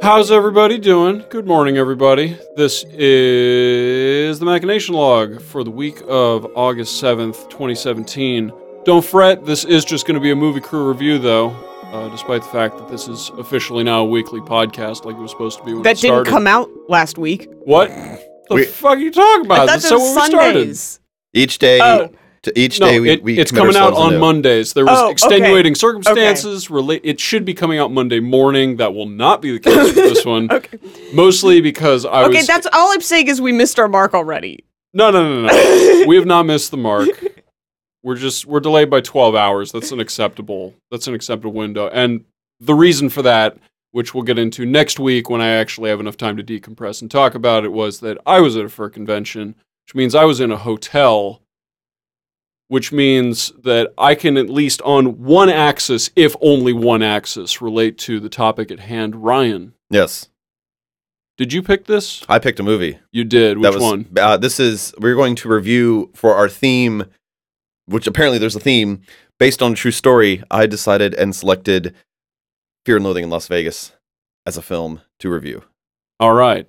How's everybody doing? Good morning, everybody. This is the Machination Log for the week of August 7th, 2017. Don't fret, this is just going to be a movie crew review, though, uh, despite the fact that this is officially now a weekly podcast like it was supposed to be when That it didn't started. come out last week. What? The We- fuck are you talking about? I thought That's that so was we started. Sundays. Each day, Oh. To each No, day we, it- we it's coming out on anew. Mondays. There was Oh, okay. extenuating circumstances. Relate. It should be coming out Monday morning. That will not be the case with this one. Okay. Mostly because I Okay, was. Okay, that's all I'm saying is we missed our mark already. No, no, no, no. no. we have not missed the mark. We're just we're delayed by 12 hours. That's an acceptable. That's an acceptable window. And the reason for that, which we'll get into next week when I actually have enough time to decompress and talk about it, was that I was at a fur convention, which means I was in a hotel. Which means that I can at least on one axis, if only one axis, relate to the topic at hand. Ryan, Yes, did you pick this? I picked a movie. You did. Which that was one? Uh, this is we're going to review for our theme, which apparently there's a theme based on a true story. I decided and selected Fear and Loathing in Las Vegas as a film to review. All right.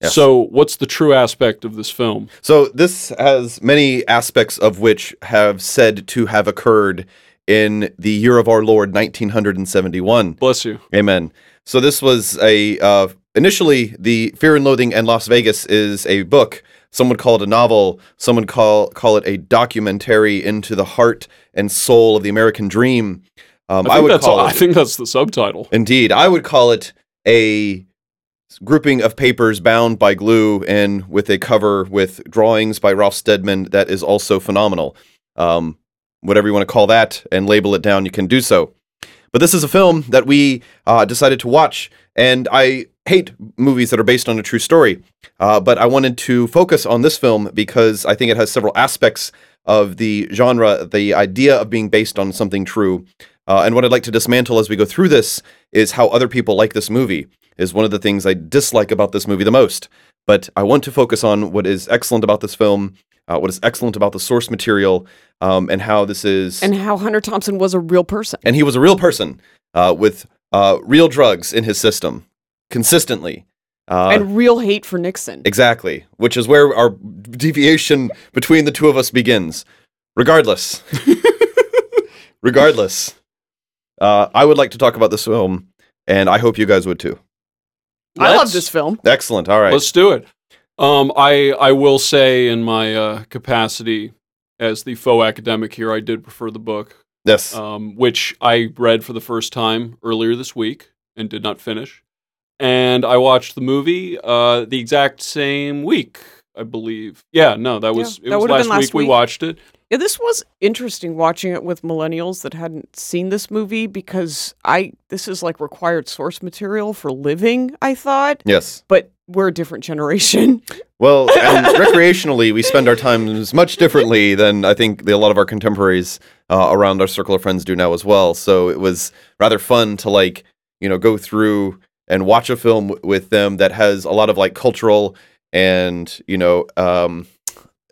Yes. So, what's the true aspect of this film? So this has many aspects of which have said to have occurred in the year of our Lord 1971. Bless you. Amen. So this was a uh, initially the Fear and Loathing in Las Vegas is a book. Some would call it a novel. Some would call call it a documentary into the heart and soul of the American dream. Um, I I, would that's call I it think that's the subtitle. indeed. I would call it a grouping of papers bound by glue and with a cover with drawings by Ralph Steadman that is also phenomenal. Um, whatever you want to call that and label it down, you can do so. But this is a film that we uh, decided to watch, and I hate movies that are based on a true story. Uh, but I wanted to focus on this film because I think it has several aspects of the genre, the idea of being based on something true. Uh, and what I'd like to dismantle as we go through this is how other people like this movie, is one of the things I dislike about this movie the most. But I want to focus on what is excellent about this film, uh, what is excellent about the source material, um, and how this is. And how Hunter Thompson was a real person. and he was a real person uh, with uh, real drugs in his system consistently. Uh, and real hate for Nixon. exactly, which is where our deviation between the two of us begins. Regardless, regardless, uh, I would like to talk about this film, and I hope you guys would too. I love this film. Excellent. All right. Let's do it. Um, I I will say in my uh, capacity as the faux academic here, I did prefer the book, yes. um, which I read for the first time earlier this week and did not finish. And I watched the movie uh, the exact same week, I believe. Yeah, no, that was Yeah, it that was would've last, been last week. We watched it. Yeah, this was interesting watching it with millennials that hadn't seen this movie because I this is like required source material for living, I thought. yes. But we're a different generation. Well, and recreationally, we spend our times much differently than I think the, a lot of our contemporaries uh, around our circle of friends do now as well. So it was rather fun to like, you know, go through and watch a film w- with them that has a lot of like cultural and you know um,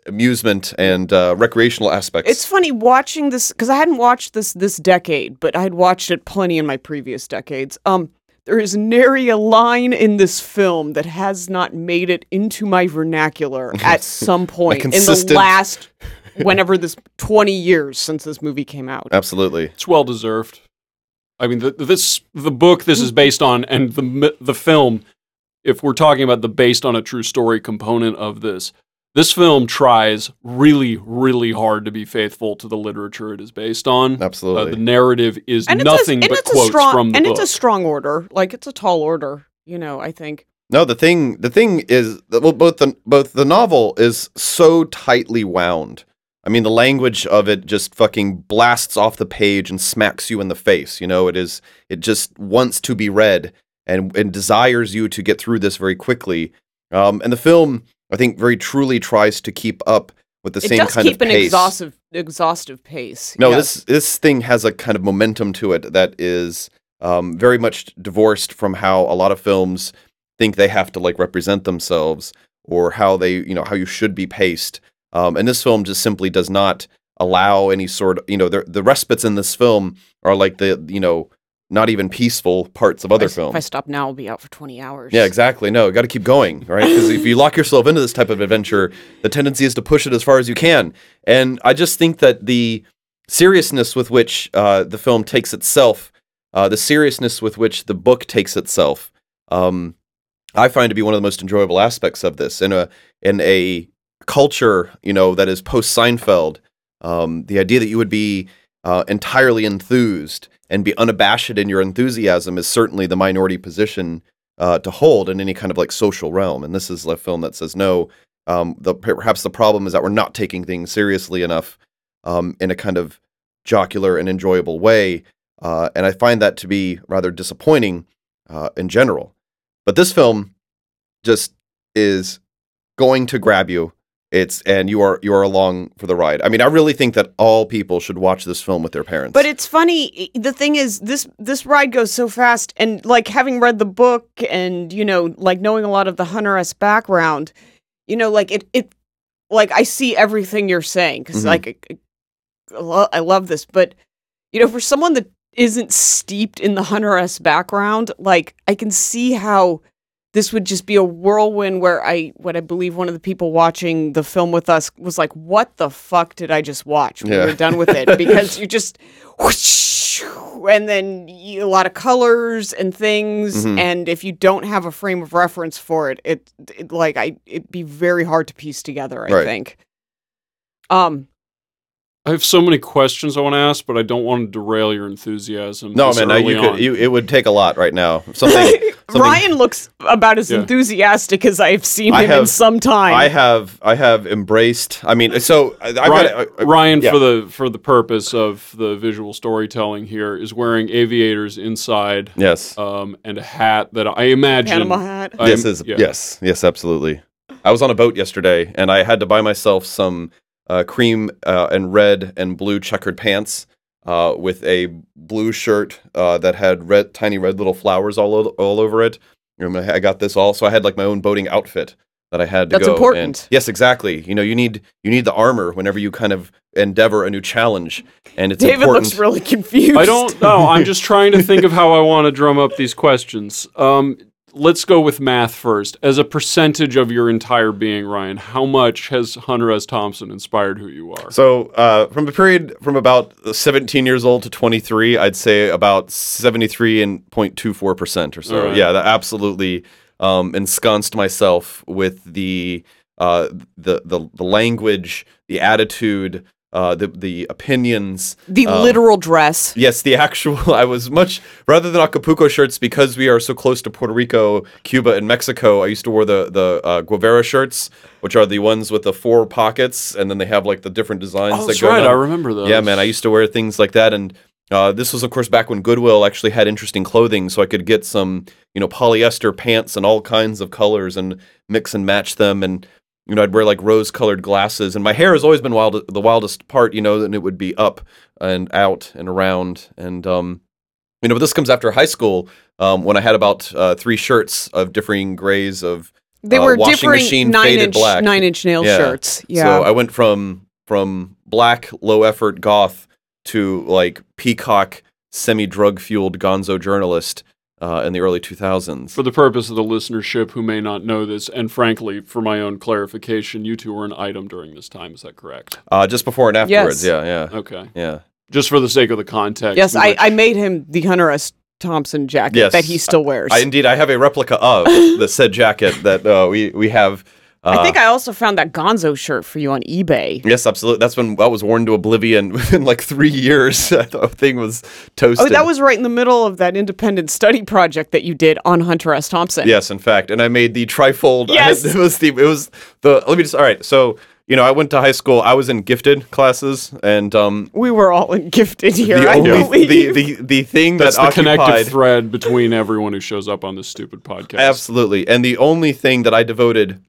amusement and uh, recreational aspects. It's funny watching this because I hadn't watched this this decade, but I'd watched it plenty in my previous decades. Um, there is nary a line in this film that has not made it into my vernacular at some point in the last whenever this 20 years since this movie came out. absolutely It's well deserved. I mean, the, this the book this is based on, and the the film. If we're talking about the based on a true story component of this, this film tries really, really hard to be faithful to the literature it is based on. Uh, absolutely. the narrative is And nothing a, and but quotes strong from the and book. it's a strong order. Like it's a tall order, you know, I think. No, the thing the thing is well, both the both the novel is so tightly wound. I mean, the language of it just fucking blasts off the page and smacks you in the face. You know, it is it just wants to be read and and desires you to get through this very quickly. Um, and the film, I think, very truly tries to keep up with the it same kind of pace. It does keep an exhaustive exhaustive pace. No, yes. this this thing has a kind of momentum to it that is um, very much divorced from how a lot of films think they have to like represent themselves or how they you know how you should be paced. Um, and this film just simply does not allow any sort of you know the the respites in this film are like the you know not even peaceful parts of other if films. If I stop now, I'll be out for 20 hours. Yeah, exactly. No, got to keep going, right? Because if you lock yourself into this type of adventure, the tendency is to push it as far as you can. And I just think that the seriousness with which uh, the film takes itself, uh, the seriousness with which the book takes itself, um, I find to be one of the most enjoyable aspects of this. In a in a culture, you know, that is post Seinfeld, um, the idea that you would be uh, entirely enthused and be unabashed in your enthusiasm is certainly the minority position uh, to hold in any kind of like social realm. And this is a film that says no. Um, the, perhaps the problem is that we're not taking things seriously enough um, in a kind of jocular and enjoyable way. Uh, and I find that to be rather disappointing uh, in general. But this film just is going to grab you. It's and you are you are along for the ride. I mean, I really think that all people should watch this film with their parents. But it's funny. The thing is, this this ride goes so fast, and like having read the book, and you know, like knowing a lot of the Hunter S background, you know, like it it, like I see everything you're saying because Mhm. like I, I lo- I love this, but you know, for someone that isn't steeped in the Hunter S background, like I can see how this would just be a whirlwind where I what I believe one of the people watching the film with us was like, "What the fuck did I just watch?" When Yeah. we were done with it because you just whoosh, and then you, a lot of colors and things, Mhm. and if you don't have a frame of reference for it, it, it like I it'd be very hard to piece together. I Right. think. Um. I have so many questions I want to ask, but I don't want to derail your enthusiasm. no, man, I, you could, you, it would take a lot right now. Something something- Ryan looks about as Yeah. enthusiastic as I've seen I him in some time. I have I have embraced. I mean, so I, I've got Ryan, I- I- Ryan yeah. for the for the purpose of the visual storytelling here, is wearing aviators inside yes. um, and a hat that I imagine. Panama hat. I this is yeah. yes, yes, absolutely. I was on a boat yesterday, and I had to buy myself some uh, cream uh, and red and blue checkered pants uh, with a blue shirt uh, that had red, tiny red little flowers all o- all over it. I I got this all, so I had like my own boating outfit that I had to That's go. That's important. And, yes, exactly. You know, you need you need the armor whenever you kind of endeavor a new challenge, and it's David important. looks really confused. I don't know. I'm just trying to think of how I want to drum up these questions. Um, let's go with math first. As a percentage of your entire being, Ryan, how much has Hunter S. Thompson inspired who you are? So, uh, from a period from about 17 years old to 23, I'd say about 73 and 0.24 percent or so. Right. Yeah, that absolutely um, ensconced myself with the uh, the the the language, the attitude, uh, the the opinions. the um, literal dress. Yes, the actual. I was much rather than Acapulco shirts because we are so close to Puerto Rico, Cuba, and Mexico. I used to wear the the uh, guayabera shirts, which are the ones with the four pockets, and then they have like the different designs. Oh, that that's go right. down. I remember those. Yeah, man, I used to wear things like that, and uh, this was, of course, back when Goodwill actually had interesting clothing, so I could get some, you know, polyester pants and all kinds of colors and mix and match them, and you know, I'd wear like rose-colored glasses, and my hair has always been wild, the wildest part, you know, and it would be up and out and around, and um, you know, but this comes after high school um, when I had about uh, three shirts of differing grays of They uh, were washing different machine nine faded inch black. nine inch nail Yeah. shirts. Yeah. So I went from from black low effort goth to like peacock semi drug fueled gonzo journalist uh, in the early 2000s. For the purpose of the listenership who may not know this, and frankly, for my own clarification, you two were an item during this time. Is that correct? Uh, just before and afterwards. Yes. Yeah, yeah, Okay. yeah. Just for the sake of the context. yes, I, I made him the Hunter S. Thompson jacket Yes. that he still wears. I indeed I have a replica of the said jacket that uh, we we have. Uh, I think I also found that Gonzo shirt for you on eBay. Yes, absolutely. That's when that was worn to oblivion within like three years. the thing was toasted. Oh, that was right in the middle of that independent study project that you did on Hunter S. Thompson. Yes, in fact, and I made the trifold. I had- Yes. it was the it was the. Let me just. All right, so you know, I went to high school. I was in gifted classes, and um, We were all in gifted here, the I only believe. the, the the thing That's that the connective occupied thread between everyone who shows up on this stupid podcast. absolutely, and the only thing that I devoted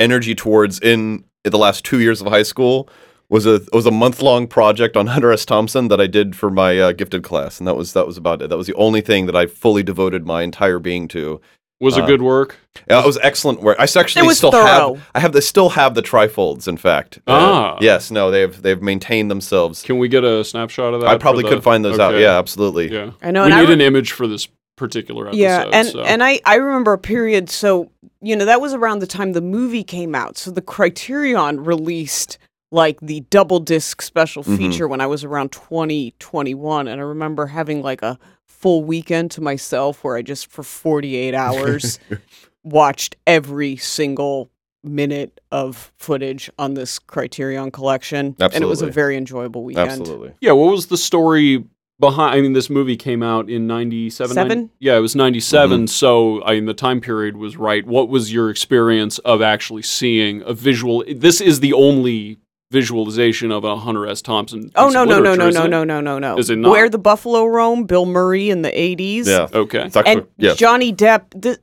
energy towards in the last two years of high school was a was a month long project on Hunter S. Thompson that I did for my uh, gifted class, and that was that was about it. That was the only thing that I fully devoted my entire being to. Was it Uh, good work? Yeah, it was excellent work. I s- actually It was still thorough. have. I have. They still have the trifolds. In fact. Uh, Ah. Yes. No. They've they've maintained themselves. Can we get a snapshot of that? I for probably the- could find those out. Yeah. Absolutely. Yeah. I know. we and I need re- an image for this particular episode. yeah, and so. and I I remember a period. So you know that was around the time the movie came out. So the Criterion released like the double disc special Mhm. feature when I was around 20, 21. and I remember having like a full weekend to myself where I just for forty eight hours watched every single minute of footage on this Criterion collection, and it was a very enjoyable weekend. Absolutely. yeah, what was the story behind? I mean, this movie came out in '97. Seven? Yeah, it was '97. Mm-hmm. So I mean, the time period was right. What was your experience of actually seeing a visual? This is the only visualization of a Hunter S. Thompson. piece Oh of no no no no no no no no no! Is it not? Where the Buffalo Roam? Bill Murray in the eighties. Yeah. Okay. It's actually, and yeah. Johnny Depp. The,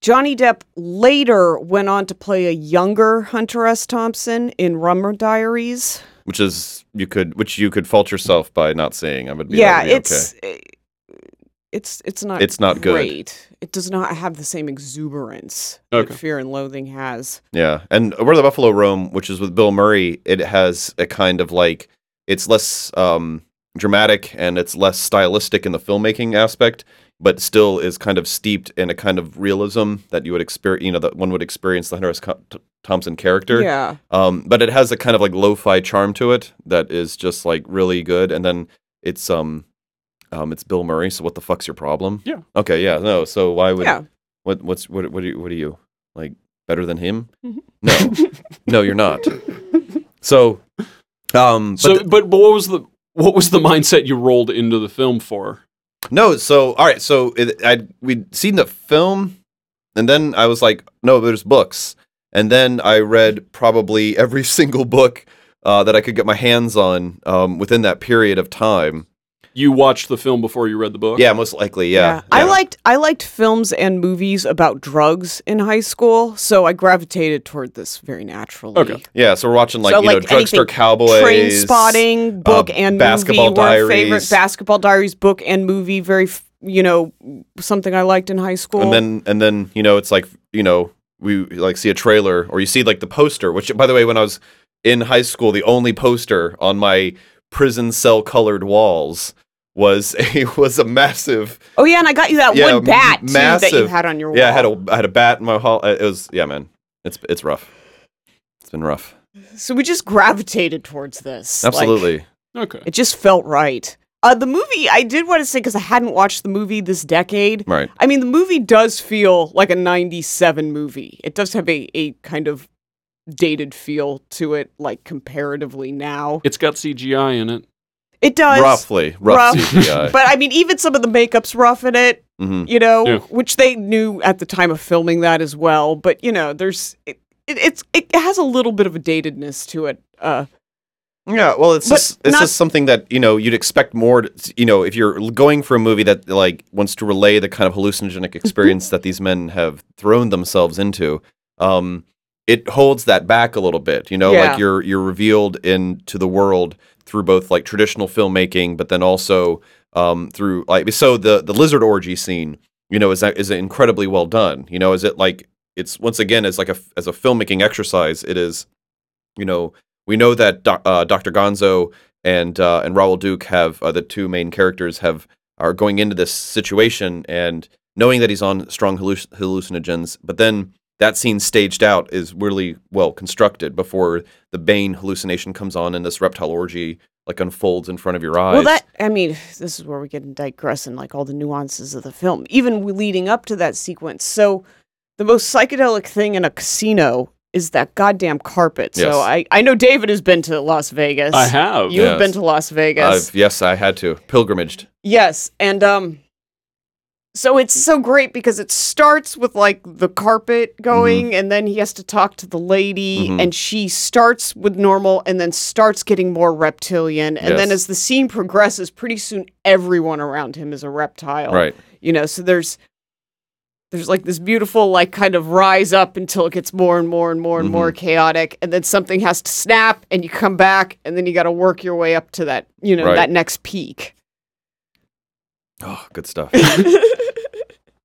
Johnny Depp later went on to play a younger Hunter S. Thompson in Rummer Diaries. Which is you could which you could fault yourself by not seeing. I would be. yeah, be it's eh, it's it's not It's not good. great. It does not have the same exuberance Okay. that Fear and Loathing has. Yeah, and Where the Buffalo Roam, which is with Bill Murray, it has a kind of like it's less um, dramatic and it's less stylistic in the filmmaking aspect, but still is kind of steeped in a kind of realism that you would experience. You know, that one would experience the Hunter S. Thompson character. Yeah, Um, but it has a kind of like lo-fi charm to it that is just like really good. And then it's um, um, it's Bill Murray. So what the fuck's your problem? Yeah. Okay. Yeah. No. So why would yeah. what what's what what are you, what are you like better than him? Mhm. No, no, you're not. So, um, but So, th- but, but what was the what was the mindset you rolled into the film for? No. So all right. So it, I we'd seen the film, and then I was like, no, there's books, and then I read probably every single book uh, that I could get my hands on um, within that period of time. You watched the film before you read the book. Yeah, most likely. Yeah, I yeah. liked I liked films and movies about drugs in high school, so I gravitated toward this very naturally. Okay. Yeah, so we're watching like So, you know like, drugstore anything cowboys, Trainspotting, book uh, and Basketball movie were favorite. Basketball Diaries, book and movie, very f- you know something I liked in high school. and then and then you know it's like you know we like see a trailer or you see like the poster which by the way when i was in high school the only poster on my prison cell colored walls was a was a massive oh yeah, and I got you that Yeah, one bat m- too that you had on your wall. yeah i had a I had a bat in my hall uh, it was yeah man it's it's rough it's been rough So we just gravitated towards this. Like, absolutely Okay. it just felt right. Uh, the movie, I did want to say because I hadn't watched the movie this decade. right I mean, the movie does feel like a 97 movie. It does have a, a kind of dated feel to it, like comparatively now. It's got CGI in it. It does. roughly rough, rough. CGI. But I mean, even some of the makeup's rough in it, Mhm. you know, Yeah. which they knew at the time of filming that as well. But, you know, there's. It, it, it's it has a little bit of a datedness to it. Uh, Yeah, well, it's just it's not- just something that you know you'd expect more. To, you know, if you're going for a movie that like wants to relay the kind of hallucinogenic experience that these men have thrown themselves into, um, it holds that back a little bit. You know, Yeah. like you're you're revealed into the world through both like traditional filmmaking, but then also um, through like so the the lizard orgy scene. You know, is that is incredibly well done. You know, is it like it's once again as like a as a filmmaking exercise. It is, you know we know that uh, Dr. Gonzo and uh, and Raul Duke have uh, the two main characters have are going into this situation and knowing that he's on strong halluc- hallucinogens, but then that scene staged out is really well constructed before the Bane hallucination comes on and this reptile orgy like unfolds in front of your eyes. Well, that I mean, this is where we get and digress in like all the nuances of the film, even leading up to that sequence. So, the most psychedelic thing in a casino is that goddamn carpet. Yes. So I I know David has been to Las Vegas. I have. You've Yes. been to Las Vegas. I've, yes, I had to pilgrimaged. Yes, and um so it's so great because it starts with like the carpet going and then he has to talk to the lady Mhm. and she starts with normal and then starts getting more reptilian and then as the scene progresses pretty soon everyone around him is a reptile. Right. You know, so there's there's like this beautiful like kind of rise up until it gets more and more and more and Mm-hmm. more chaotic and then something has to snap and you come back and then you got to work your way up to that, you know, Right. that next peak. Oh, good stuff.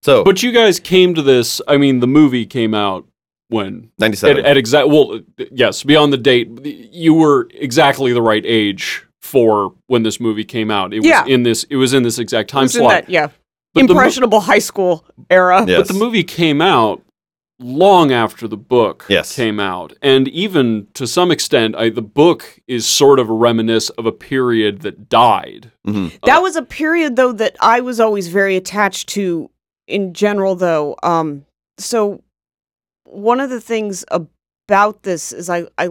So, But you guys came to this. I mean, the movie came out when at, 97. at exact. Well, yes, beyond the date, you were exactly the right age for when this movie came out. It was Yeah. in this. It was in this exact It time was in slot. that, yeah, But the mo- impressionable high school era. Yes. But the movie came out long after the book Yes. came out, and even to some extent, I, the book is sort of a reminisce of a period that died. Mhm. That was a period though that I was always very attached to in general though. Um so one of the things about this is I I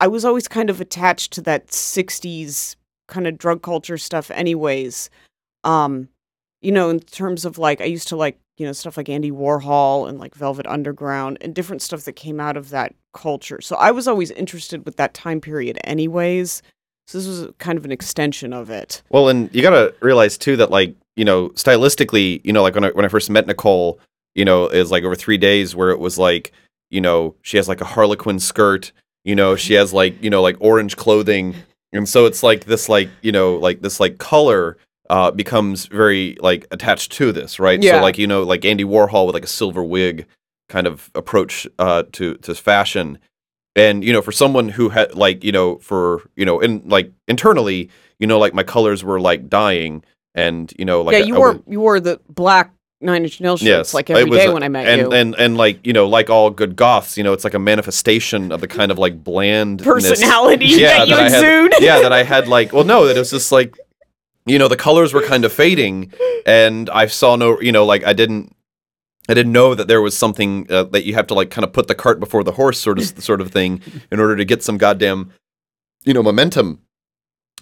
I was always kind of attached to that 60s kind of drug culture stuff anyways. Um you know in terms of like I used to like, you know, stuff like Andy Warhol and like Velvet Underground and different stuff that came out of that culture. So I was always interested with that time period anyways. So this was kind of an extension of it. Well, and you got to realize too that like you know stylistically, you know, like when I when I first met Nicole, you know, is like over three days where it was like you know she has like a Harlequin skirt, you know, she has like you know like orange clothing, and so it's like this like you know like this like color uh becomes very like attached to this, right? Yeah. So like you know like Andy Warhol with like a silver wig kind of approach uh to to fashion and you know for someone who had like you know for you know in like internally you know like my colors were like dying and you know like yeah, you I wore you wore the black Nine Inch Nails shirts Yes, like every was day when I met and, you. and and like you know like all good goths you know it's like a manifestation of the kind of like bland Personality Yeah, that you that I had- exude. yeah that i had like well no that it was just like you know the colors were kind of fading and i saw no you know like i didn't i didn't know that there was something uh, that you have to like kind of put the cart before the horse sort of sort of thing in order to get some goddamn you know momentum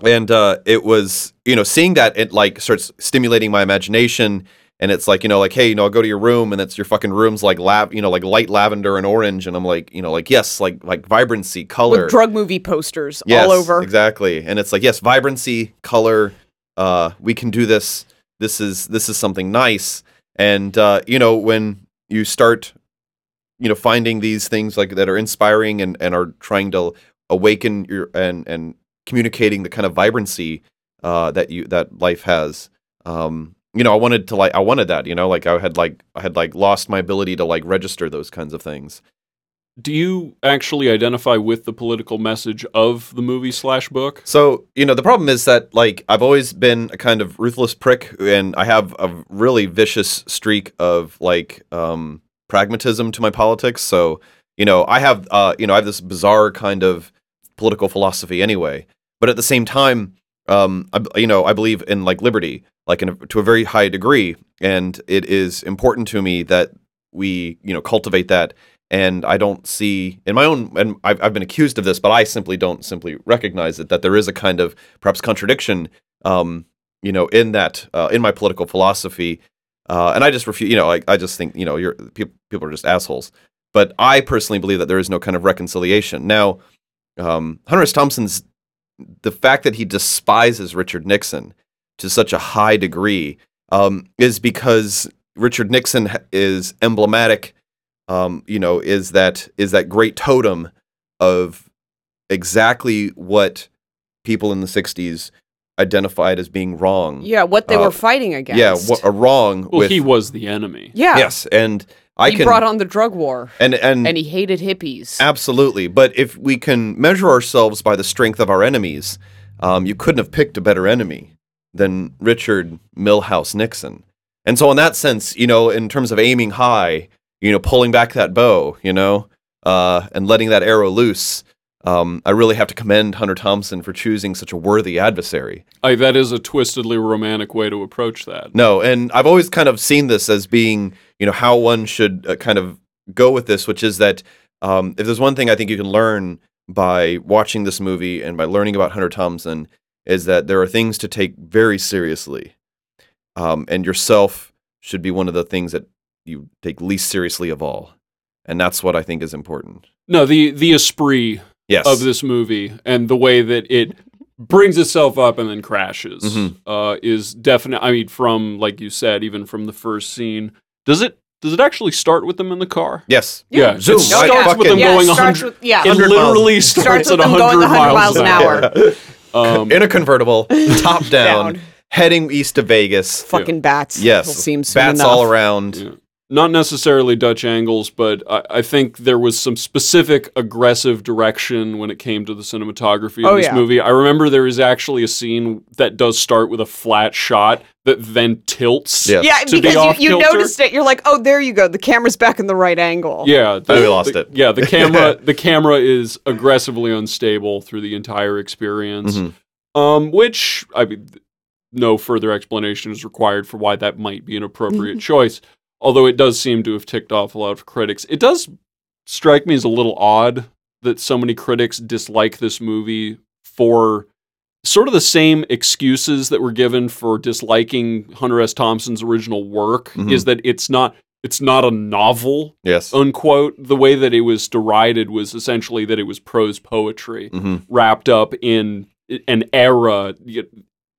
and uh it was you know seeing that it like starts stimulating my imagination and it's like you know like hey you know i'll go to your room and it's your fucking room's like lav you know like light lavender and orange and i'm like you know like yes like like vibrancy color with drug movie posters Yes, all over. Exactly. And it's like, yes, vibrancy, color, uh, we can do this. This is this is something nice. And uh, you know, when you start, you know, finding these things like that are inspiring and, and are trying to awaken your and and communicating the kind of vibrancy uh, that you that life has. Um, you know, I wanted to like I wanted that, you know, like I had like I had like lost my ability to like register those kinds of things. Do you actually identify with the political message of the movie slash book? So, you know, the problem is that, like, I've always been a kind of ruthless prick, and I have a really vicious streak of, like, um, pragmatism to my politics. So, you know, I have, uh, you know, I have this bizarre kind of political philosophy anyway. But at the same time, um, I, you know, I believe in, like, liberty, like, a, to a very high degree. And it is important to me that we, you know, cultivate that and I don't see in my own and I've, I've been accused of this, but I simply don't simply recognize it that there is a kind of perhaps contradiction, um, you know, in that uh, in my political philosophy, uh, and I just refuse. You know, I, I just think you know, you're people people are just assholes. But I personally believe that there is no kind of reconciliation. Now, um, Hunter S. Thompson's the fact that he despises Richard Nixon to such a high degree um, is because Richard Nixon is emblematic um, you know, is that is that great totem of exactly what people in the '60s identified as being wrong. yeah, what they Uh, were fighting against. yeah, what a wrong Well, with he was the enemy. yeah. yes, and I he can brought on the drug war, and and, and he hated hippies. absolutely. But if we can measure ourselves by the strength of our enemies, um, you couldn't have picked a better enemy than Richard Milhous Nixon. And so, in that sense, you know, in terms of aiming high, you know, pulling back that bow, you know, uh, and letting that arrow loose, um, I really have to commend Hunter Thompson for choosing such a worthy adversary. I, that is a twistedly romantic way to approach that. No, and I've always kind of seen this as being, you know, how one should uh, kind of go with this, which is that um, if there's one thing I think you can learn by watching this movie and by learning about Hunter Thompson, is that there are things to take very seriously, um, and yourself should be one of the things that you take least seriously of all, and that's what I think is important. No, the the esprit Yes. of this movie and the way that it brings itself up and then crashes Mhm. uh, is definite. I mean, from like you said, even from the first scene, does it does it actually start with them in the car? Yes. Yeah, Zoom, it starts right, with them fucking- yeah, going it starts 100. with, yeah. It 100 miles. literally Starts starts, with at them 100, going 100 miles an an hour. Yeah. Um, in a convertible, top down, Down. heading east to Vegas. Fucking bats. Yes, We'll see him soon bats enough. all around. Yeah. Not necessarily Dutch angles, but I, I think there was some specific aggressive direction when it came to the cinematography of Oh, this yeah. movie. I remember there is actually a scene that does start with a flat shot that then tilts. Yeah. Yeah, to be because off you, you noticed it. You're like, oh, there you go. The camera's back in the right angle. Yeah, Oh, we lost the- it. Yeah, the camera the camera is aggressively unstable through the entire experience. Mhm. Um, which I mean, no further explanation is required for why that might be an appropriate choice. Although it does seem to have ticked off a lot of critics. It does strike me as a little odd that so many critics dislike this movie for sort of the same excuses that were given for disliking Hunter S. Thompson's original work Mhm. is that it's not it's not a novel Yes. unquote the way that it was derided was essentially that it was prose poetry hmm wrapped up in an era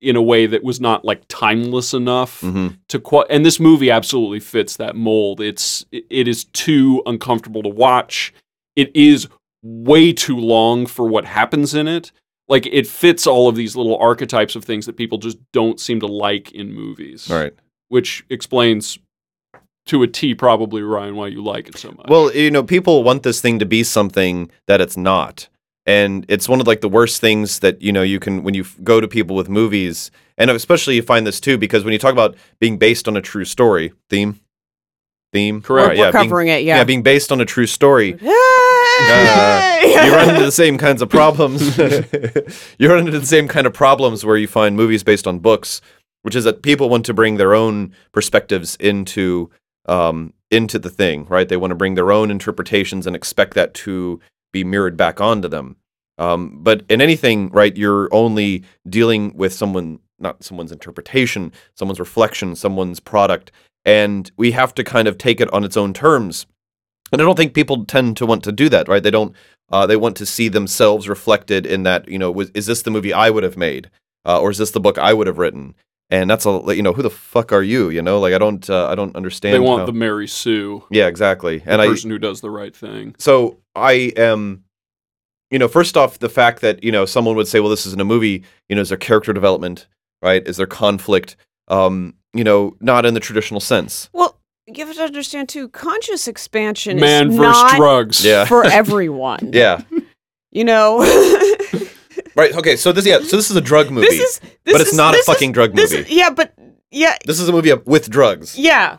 in a way that was not like timeless enough hmm to qua and this movie absolutely fits that mold. It's it- it is too uncomfortable to watch. It is way too long for what happens in it. Like it fits all of these little archetypes of things that people just don't seem to like in movies. All right. which explains to a T probably Ryan why you like it so much. Well, you know, people want this thing to be something that it's not. And it's one of like the worst things that, you know, you can when you f- go to people with movies, and especially you find this too because when you talk about being based on a true story, theme theme, Correct. All right, We're yeah, being- covering it, yeah, yeah. being based on a true story. Hey! you run into the same kinds of problems. you run into the same kind of problems where you find movies based on books, which is that people want to bring their own perspectives into um, into the thing, right? They want to bring their own interpretations and expect that to be mirrored back onto them. Um, but in anything, right, you're only dealing with someone, not someone's interpretation, someone's reflection, someone's product, and we have to kind of take it on its own terms. And I don't think people tend to want to do that, right? They don't. Uh, they want to see themselves reflected in that. You know, was, is this the movie I would have made, uh, or is this the book I would have written? And that's a you know who the fuck are you? You know, like I don't uh, I don't understand. they want how- the Mary Sue yeah exactly. the And I the person who does the right thing. so I am, you know, first off, the fact that you know someone would say, well, this isn't a movie. You know, is there character development, right? Is there conflict? Um, you know, not in the traditional sense. Well, you have to understand too. Conscious expansion Man is versus not drugs. Yeah. for everyone. Yeah. You know. right. Okay. So this yeah. So this is a drug movie. this is. This but it's is- not a this is- fucking drug this movie. is- yeah, but yeah, this is a movie with drugs. yeah.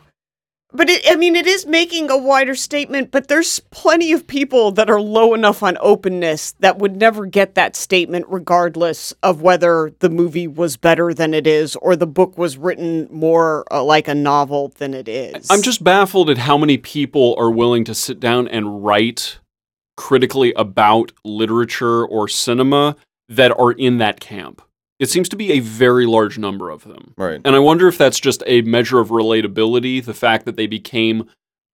But it, I mean, it is making a wider statement. But there's plenty of people that are low enough on openness that would never get that statement, regardless of whether the movie was better than it is or the book was written more uh, like a novel than it is. I'm just baffled at how many people are willing to sit down and write critically about literature or cinema that are in that camp. It seems to be a very large number of them. Right. And I wonder if that's just a measure of relatability, the fact that they became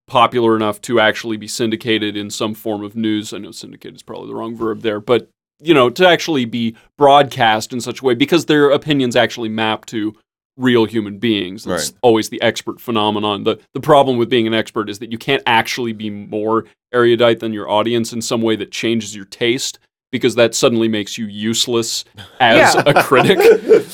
popular enough to actually be syndicated in some form of news. I know syndicate is probably the wrong verb there, but you know, to actually be broadcast in such a way because their opinions actually map to real human beings. That's Right. always the expert phenomenon. The the problem with being an expert is that you can't actually be more erudite than your audience in some way that changes your taste because that suddenly makes you useless as Yeah. a critic.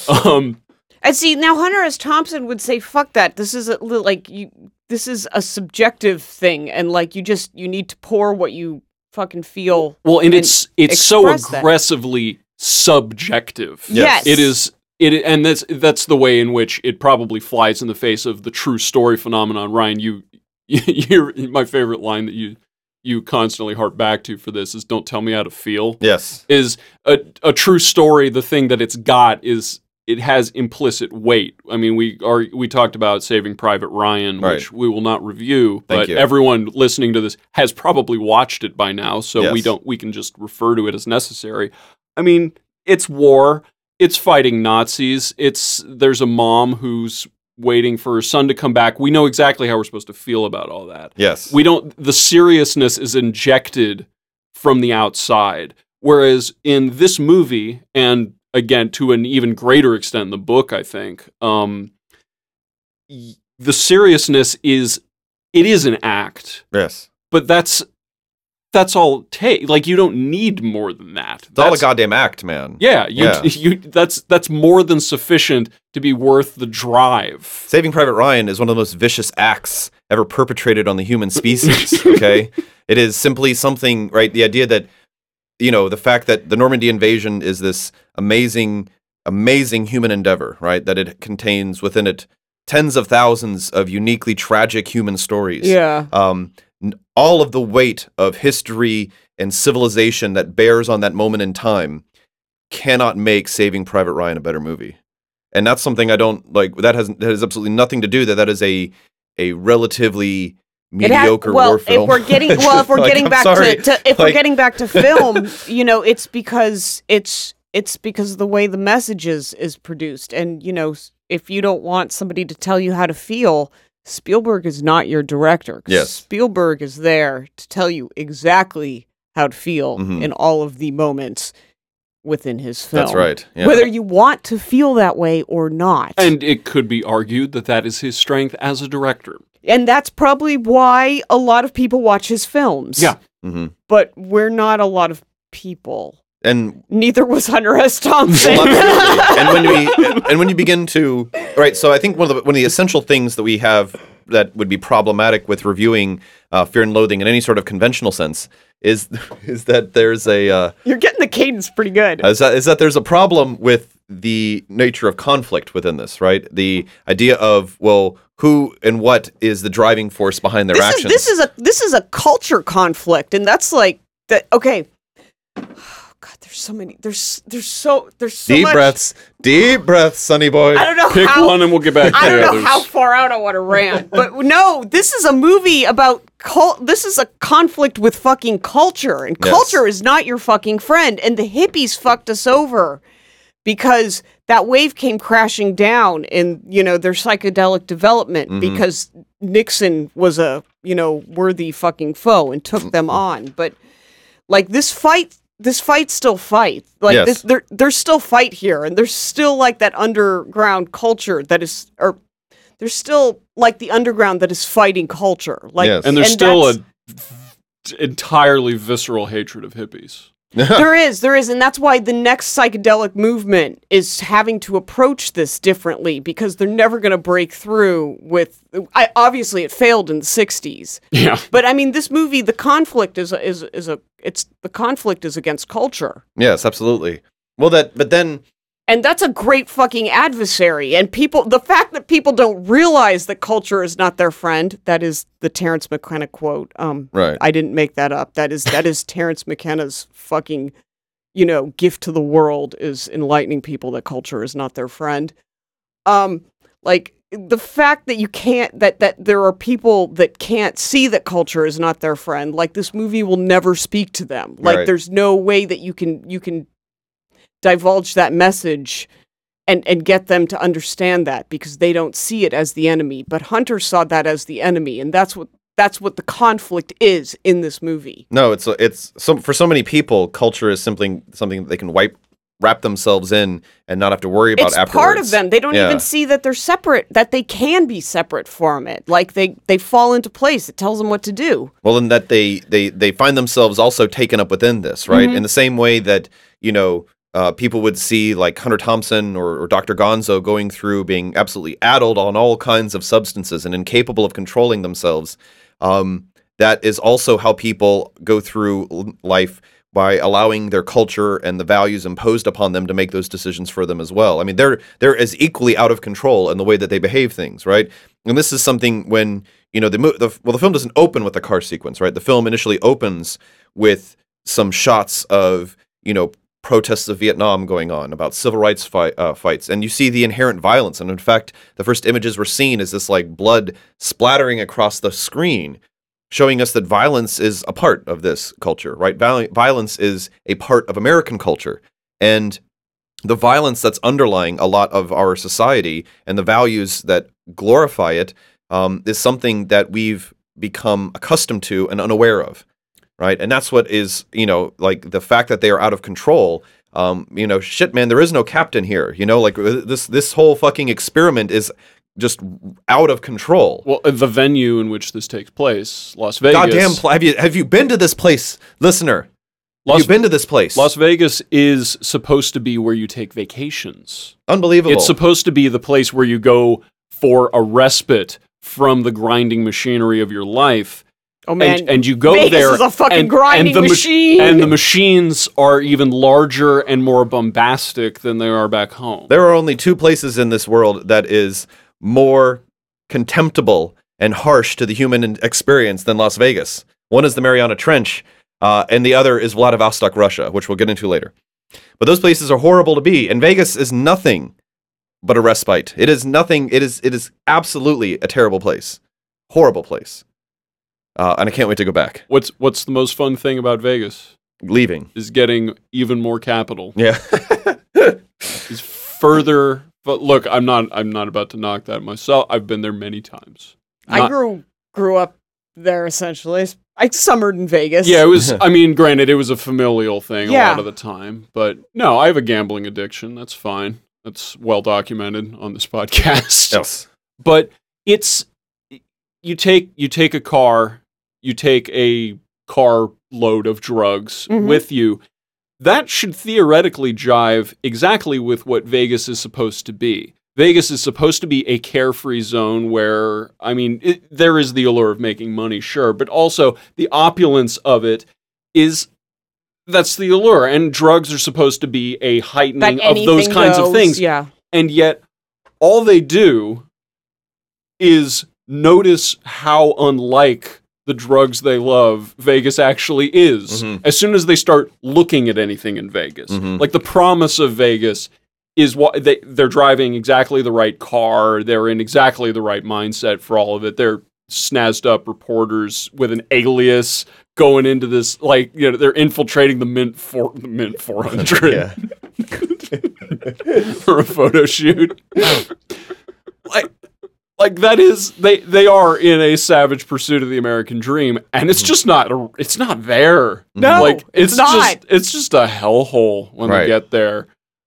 um And see, now Hunter S. Thompson would say, "Fuck that. This is a, li- like you. This is a subjective thing, and like you just you need to pour what you fucking feel." Well, and, and it's it's so express that. aggressively subjective. Yes. Yes, It is it and that's that's the way in which it probably flies in the face of the true story phenomenon. Ryan, you you're my favorite line that you you constantly harp back to for this is don't tell me how to feel. Yes. Is a a true story the thing that it's got is it has implicit weight. I mean, we are we talked about Saving Private Ryan, Right. which we will not review, Thank but you. everyone listening to this has probably watched it by now, so we don't we can just refer to it as necessary. I mean, it's war, it's fighting Nazis, it's there's a mom who's waiting for her son to come back. We know exactly how we're supposed to feel about all that Yes. we don't the seriousness is injected from the outside whereas in this movie and again to an even greater extent in the book i think um y- the seriousness is it is an act yes. but that's that's all take. Like you don't need more than that. It's all a goddamn act, man. Yeah, you, Yeah. you that's that's more than sufficient to be worth the drive. Saving Private Ryan is one of the most vicious acts ever perpetrated on the human species. Okay, it is simply something, right? The idea that you know the fact that the Normandy invasion is this amazing, amazing human endeavor, right? That it contains within it tens of thousands of uniquely tragic human stories. Yeah. um, n- all of the weight of history and civilization that bears on that moment in time cannot make Saving Private Ryan a better movie. And that's something I don't like. That has that has absolutely nothing to do that. That is a a relatively mediocre well, war film. if we're getting well, if we're Like, getting I'm back sorry. to, to if we're getting back to film, you know, it's because it's it's because of the way the message is is produced, and you know, if you don't want somebody to tell you how to feel, Spielberg is not your director. Yes. Spielberg is there to tell you exactly how to feel Mhm. in all of the moments within his film. That's right. Yeah. Whether you want to feel that way or not. And it could be argued that that is his strength as a director. And that's probably why a lot of people watch his films. Yeah. hmm But we're not a lot of people. And Neither was Hunter S. Thompson. And when we and when you begin to right, so I think one of the one of the essential things that we have that would be problematic with reviewing uh, Fear and Loathing in any sort of conventional sense is is that there's a uh, You're getting the cadence pretty good. is that is that there's a problem with the nature of conflict within this, right? The idea of well, who and what is the driving force behind their this is actions? this is a this is a culture conflict, and that's like that. Okay. God, there's so many. There's there's so there's so deep much. breaths, deep breaths, Sonny boy. I don't know Pick how. one and we'll get back to I the don't know others. how far out I want to rant, but no, this is a movie about cult. This is a conflict with fucking culture, and Yes. culture is not your fucking friend. And the hippies fucked us over because that wave came crashing down in you know their psychedelic development Mhm. because Nixon was a you know worthy fucking foe and took them Mm-hmm. on. But like this fight. This fight still fight like Yes. this. There, there's still fight here, and there's still like that underground culture that is, or there's still like the underground that is fighting culture. Like, Yes. And there's still that's- a entirely visceral hatred of hippies. there is, there is, and that's why the next psychedelic movement is having to approach this differently because they're never going to break through with. I obviously it failed in the '60s, Yeah. but I mean, this movie, the conflict is a, is is a it's the conflict is against culture. yes, absolutely. Well, that but then And that's a great fucking adversary. And people, the fact that people don't realize that culture is not their friend, that is the Terence McKenna quote. Um, right. I didn't make that up. That is that is Terence McKenna's fucking, you know, gift to the world is enlightening people that culture is not their friend. Um, like the fact that you can't that that there are people that can't see that culture is not their friend. Like this movie will never speak to them. Like Right. there's no way that you can you can divulge that message and and get them to understand that because they don't see it as the enemy but hunter saw that as the enemy and that's what that's what the conflict is in this movie No, it's it's so for so many people, culture is simply something that they can wipe wrap themselves in and not have to worry about it's afterwards. part of them they don't Yeah. even see that they're separate that they can be separate from it like they they fall into place it tells them what to do Well, and that they they they find themselves also taken up within this, right? Mhm. In the same way that you know. Uh, people would see like Hunter Thompson or, or Dr. Gonzo going through being absolutely addled on all kinds of substances and incapable of controlling themselves. Um, that is also how people go through life by allowing their culture and the values imposed upon them to make those decisions for them as well. I mean, they're they're as equally out of control in the way that they behave things, right? And this is something when you know the, the well, the film doesn't open with the car sequence, right? The film initially opens with some shots of you know protests of Vietnam going on about civil rights uh, fights, and you see the inherent violence. And in fact, the first images we're seeing is this like blood splattering across the screen, showing us that violence is a part of this culture, right? Viol- violence is a part of American culture, and the violence that's underlying a lot of our society and the values that glorify it um, is something that we've become accustomed to and unaware of right? And that's what is you know like the fact that they are out of control um, you know shit man there is no captain here you know? Like uh, this this whole fucking experiment is just out of control. Well, uh, the venue in which this takes place, Las Vegas. Goddamn! Pl- have you have you been to this place, listener? Have Las, you been to this place? Las Vegas is supposed to be where you take vacations. Unbelievable. It's supposed to be the place where you go for a respite from the grinding machinery of your life. Oh man, and, and you go Vegas there is a fucking and, grinding and the mach- machine. and the machines are even larger and more bombastic than they are back home. there are only two places in this world that is more contemptible and harsh to the human experience than Las Vegas. One is the Mariana Trench, uh, and the other is Vladivostok, Russia, which we'll get into later. But those places are horrible to be, and Vegas is nothing but a respite. It is nothing. It is. It is absolutely a terrible place, horrible place, uh, and I can't wait to go back. what's what's the most fun thing about Vegas Leaving. is getting even more capital. Yeah. Is further but look, I'm not I'm not about to knock that myself. I've been there many times. I grew grew up there essentially. I summered in Vegas. Yeah, it was. I mean, granted, it was a familial thing a lot of the time, but no, I have a gambling addiction. That's fine. That's well documented on this podcast. yes. But it's you take you take a car, you take a car load of drugs Mhm. with you. That should theoretically jive exactly with what Vegas is supposed to be. Vegas is supposed to be a carefree zone where, I mean, it, there is the allure of making money, sure, but also the opulence of it is that's the allure. And drugs are supposed to be a That heightening of those kinds of things. Yeah. And yet, all they do is notice how unlike the drugs they love Vegas actually is. Mhm. As soon as they start looking at anything in Vegas, Mhm. like the promise of Vegas is what they they're driving exactly the right car, they're in exactly the right mindset for all of it. They're snazzed up reporters with an alias going into this like you know they're infiltrating the mint for the mint 400 for a photo shoot. like, like that is they they are in a savage pursuit of the American dream, and it's just not a, it's not there. No, like it's it's, not. just it's just a hellhole when Right. they get there.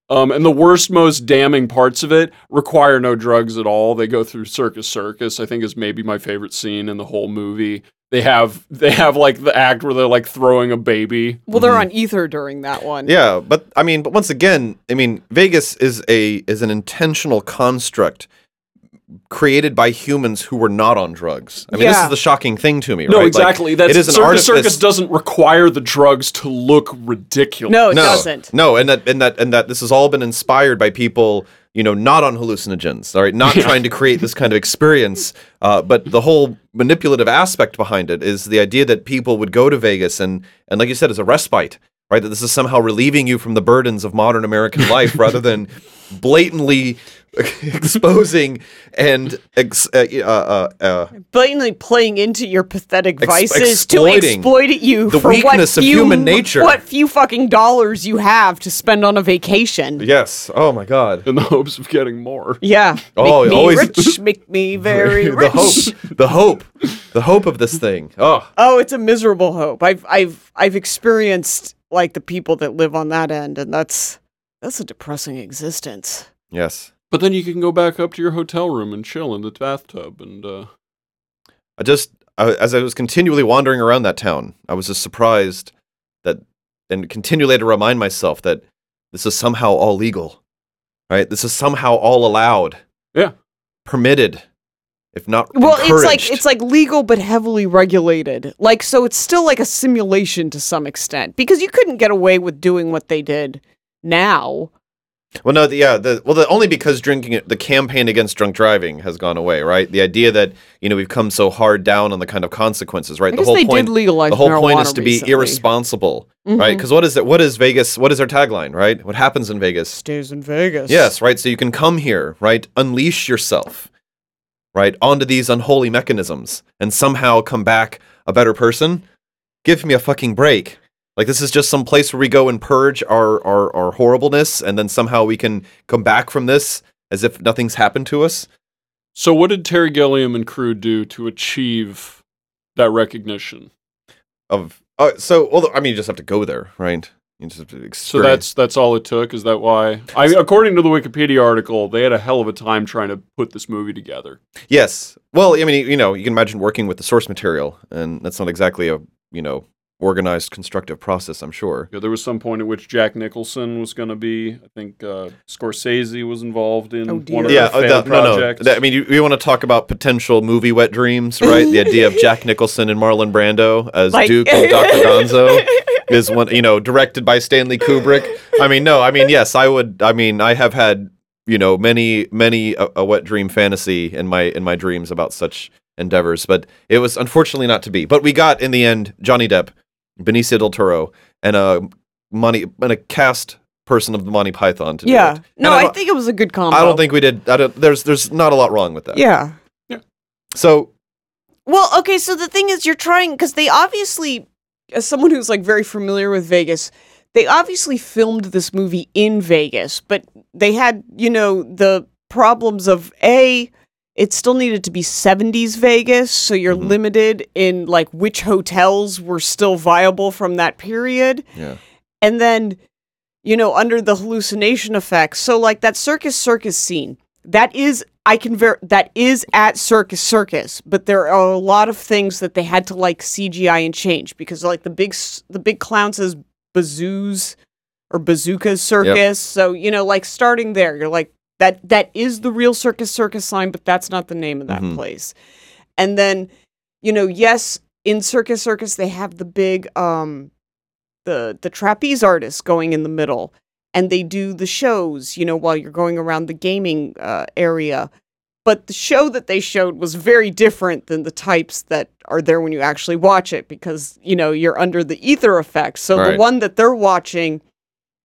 Um, and the worst, most damning parts of it require no drugs at all. They go through Circus Circus. I think is maybe my favorite scene in the whole movie. They have they have like the act where they're like throwing a baby. Well, they're Mhm. on ether during that one. Yeah, but I mean, but once again, I mean, Vegas is a is an intentional construct created by humans who were not on drugs. I mean, this is the shocking thing to me, No, right? Like, exactly. That's it is an Circus artifice. Circus doesn't require the drugs to look ridiculous. No, it no, doesn't. No, and that and that and that this has all been inspired by people, you know, not on hallucinogens, all right, not Yeah. trying to create this kind of experience. Uh, but the whole manipulative aspect behind it is the idea that people would go to Vegas and and like you said, as a respite, right? That this is somehow relieving you from the burdens of modern American life rather than blatantly exposing and ex- uh, uh, uh, uh, Blatantly playing into your pathetic Ex- vices to exploit you the for what weakness of few, human nature. What few fucking dollars you have to spend on a vacation. yes. Oh my God. in the hopes of getting more. Yeah. Oh, make me always- rich. Make me very the rich. hope, the hope, the hope of this thing. Oh, Oh, it's a miserable hope. I've I've I've experienced like the people that live on that end, and that's that's a depressing existence. yes. But then you can go back up to your hotel room and chill in the bathtub and uh I just, I, as I was continually wandering around that town, I was just surprised that, and continually had to remind myself that this is somehow all legal, right? This is somehow all allowed, Yeah. permitted, if not Well, it's like it's like legal but heavily regulated. Like so, it's still like a simulation to some extent because you couldn't get away with doing what they did now. Well, no, the, yeah, the well, the, only because drinking, the campaign against drunk driving has gone away, right? The idea that you know we've come so hard down on the kind of consequences, right? I the whole they point, did legalize the whole point is to be recently. irresponsible, right? Mhm. Because what is it? What is Vegas? What is our tagline, right? What happens in Vegas? Stays in Vegas. Yes, right. So you can come here, right? Unleash yourself, right, onto these unholy mechanisms and somehow come back a better person. Give me a fucking break. Like this is just some place where we go and purge our, our, our horribleness and then somehow we can come back from this as if nothing's happened to us. so what did Terry Gilliam and crew do to achieve that recognition? Of uh, so well I mean you just have to go there, right? It's just So experience. that's that's all it took. Is that why? I according to the Wikipedia article, they had a hell of a time trying to put this movie together. yes. Well, I mean, you know, you can imagine working with the source material, and that's not exactly a you know organized, constructive process. I'm sure. Yeah, there was some point at which Jack Nicholson was going to be. I think uh, Scorsese was involved in Oh, one of Yeah, the uh, failed that- no, no. That- I mean, you, you want to talk about potential movie wet dreams, right? the idea of Jack Nicholson and Marlon Brando as Like- Duke and Dr. Gonzo is one, you know, directed by Stanley Kubrick. I mean, no, I mean, yes, I would. I mean, I have had, you know, many, many a, a wet dream fantasy in my in my dreams about such endeavors, but it was unfortunately not to be. But we got in the end Johnny Depp, Benicio del Toro, and a money and a cast person of the Monty Python to do Yeah. it. No, I I, think it was a good combo. I don't think we did. I don't, there's there's not a lot wrong with that. Yeah. Yeah. So Well, okay, so the thing is, you're trying because they obviously, as someone who's like very familiar with Vegas, they obviously filmed this movie in Vegas, but they had, you know, the problems of a. It still needed to be 70s Vegas, so you're Mhm. limited in like which hotels were still viable from that period. yeah, and then you know under the hallucination effects so like that circus circus scene that is i can ver that is at circus circus but there are a lot of things that they had to like cgi and change because like the big the big clown says bazooz or Bazooko circus so you know like starting there you're like that that is the real circus circus sign but that's not the name of that Mhm. place. And then you know yes in circus circus they have the big um the the trapeze artists going in the middle and they do the shows you know while you're going around the gaming uh, area. But the show that they showed was very different than the types that are there when you actually watch it because you know you're under the ether effect so the one that they're watching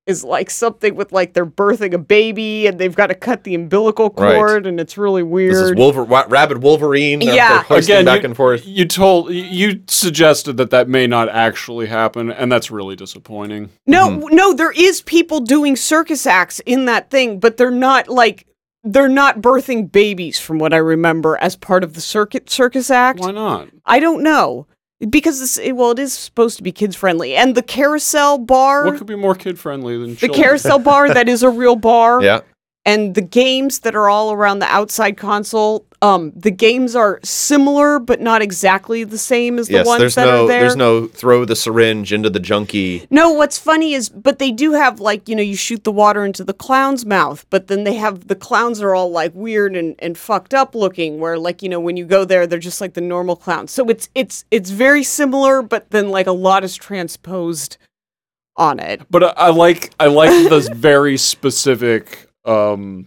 is like something with like they're birthing a baby and they've got to cut the umbilical Right. cord and it's really weird this is Wolver- wa- rabid Wolverine. they're- Yeah. they're Again, back you, and forth. You told you suggested that that may not actually happen, and that's really disappointing. No, Mhm. no, there is people doing circus acts in that thing, but they're not like they're not birthing babies from what I remember as part of the circuit circus act. Why not? I don't know. Because this it, well it is supposed to be kids friendly. And the carousel bar What could be more kid friendly than the children? carousel bar that is a real bar Yeah, and the games that are all around the outside console um the games are similar but not exactly the same as the yes. ones There's that no are there. there's no throw the syringe into the junkie. No, what's funny is, but they do have like you know you shoot the water into the clown's mouth, but then they have the clowns are all like weird and, and fucked up looking. Where like you know when you go there, they're just like the normal clowns. So it's it's it's very similar, but then like a lot is transposed on it. But I, I like I like this very specific. Um,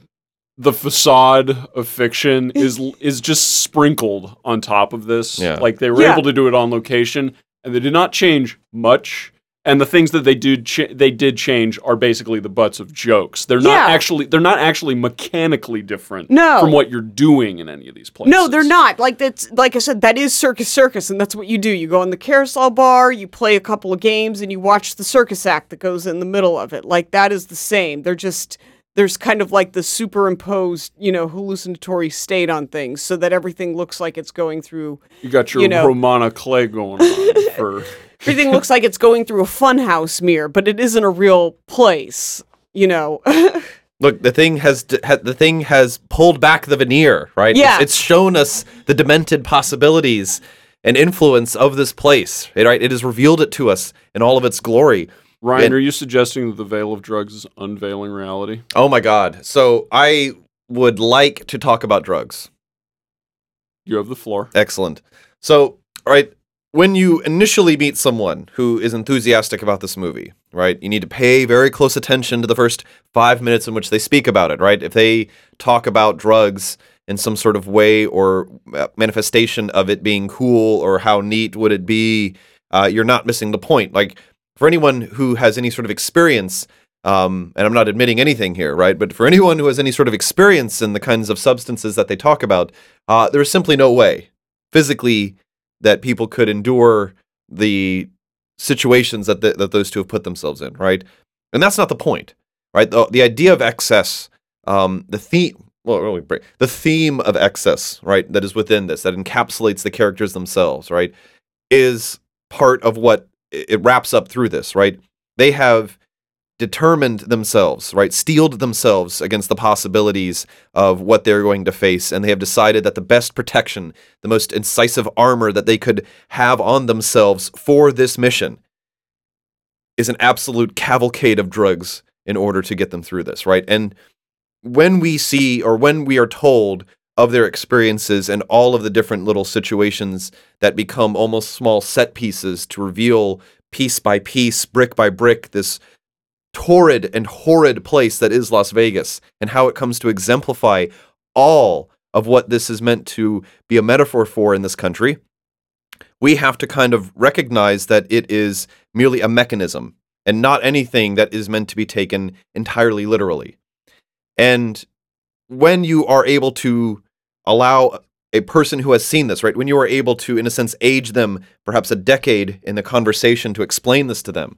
the facade of fiction is is just sprinkled on top of this. Yeah. Like they were Yeah. able to do it on location, and they did not change much. And the things that they did cha- they did change are basically the butts of jokes. They're not Yeah. actually they're not actually mechanically different No. from what you're doing in any of these places. No, they're not. Like that's like I said, that is circus circus, and that's what you do. You go in the carousel bar, you play a couple of games, and you watch the circus act that goes in the middle of it. Like that is the same. They're just there's kind of like the superimposed, you know, hallucinatory state on things, so that everything looks like it's going through. You got your you know. Romana clay going on for Everything looks like it's going through a funhouse mirror, but it isn't a real place. You know. Look, the thing has d- ha- the thing has pulled back the veneer, right? Yeah. It's, it's shown us the demented possibilities and influence of this place, right? It has revealed it to us in all of its glory. Ryan. And- are you suggesting that the veil of drugs is unveiling reality? Oh my god. So I would like to talk about drugs. You have the floor. Excellent. So, all right, when you initially meet someone who is enthusiastic about this movie, right, you need to pay very close attention to the first five minutes in which they speak about it, right? If they talk about drugs in some sort of way or uh, manifestation of it being cool or how neat would it be, uh, you're not missing the point. Like, for anyone who has any sort of experience, um, and I'm not admitting anything here, right? But for anyone who has any sort of experience in the kinds of substances that they talk about, uh, there is simply no way physically that people could endure the situations that th- that those two have put themselves in, right? And that's not the point, right? The, the idea of excess, um, the theme, well, really the theme of excess, right, that is within this, that encapsulates the characters themselves, right, is part of what it wraps up through this, right? They have determined themselves, right? Steeled themselves against the possibilities of what they're going to face. And they have decided that the best protection, the most incisive armor that they could have on themselves for this mission is an absolute cavalcade of drugs in order to get them through this, right? And when we see or when we are told of their experiences and all of the different little situations that become almost small set pieces to reveal piece by piece, brick by brick, this torrid and horrid place that is Las Vegas and how it comes to exemplify all of what this is meant to be a metaphor for in this country, we have to kind of recognize that it is merely a mechanism and not anything that is meant to be taken entirely literally. And when you are able to allow a person who has seen this, right, when you are able to, in a sense, age them perhaps a decade in the conversation to explain this to them,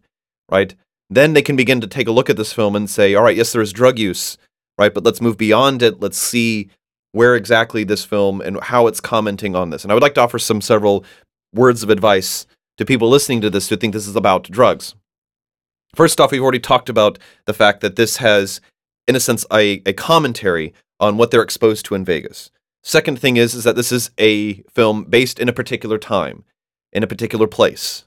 right, then they can begin to take a look at this film and say, all right, yes, there is drug use, right, but let's move beyond it. Let's see where exactly this film and how it's commenting on this. And I would like to offer some several words of advice to people listening to this who think this is about drugs. First off, we've already talked about the fact that this has, in a sense, a, a commentary on what they're exposed to in Vegas. Second thing is, is that this is a film based in a particular time, in a particular place.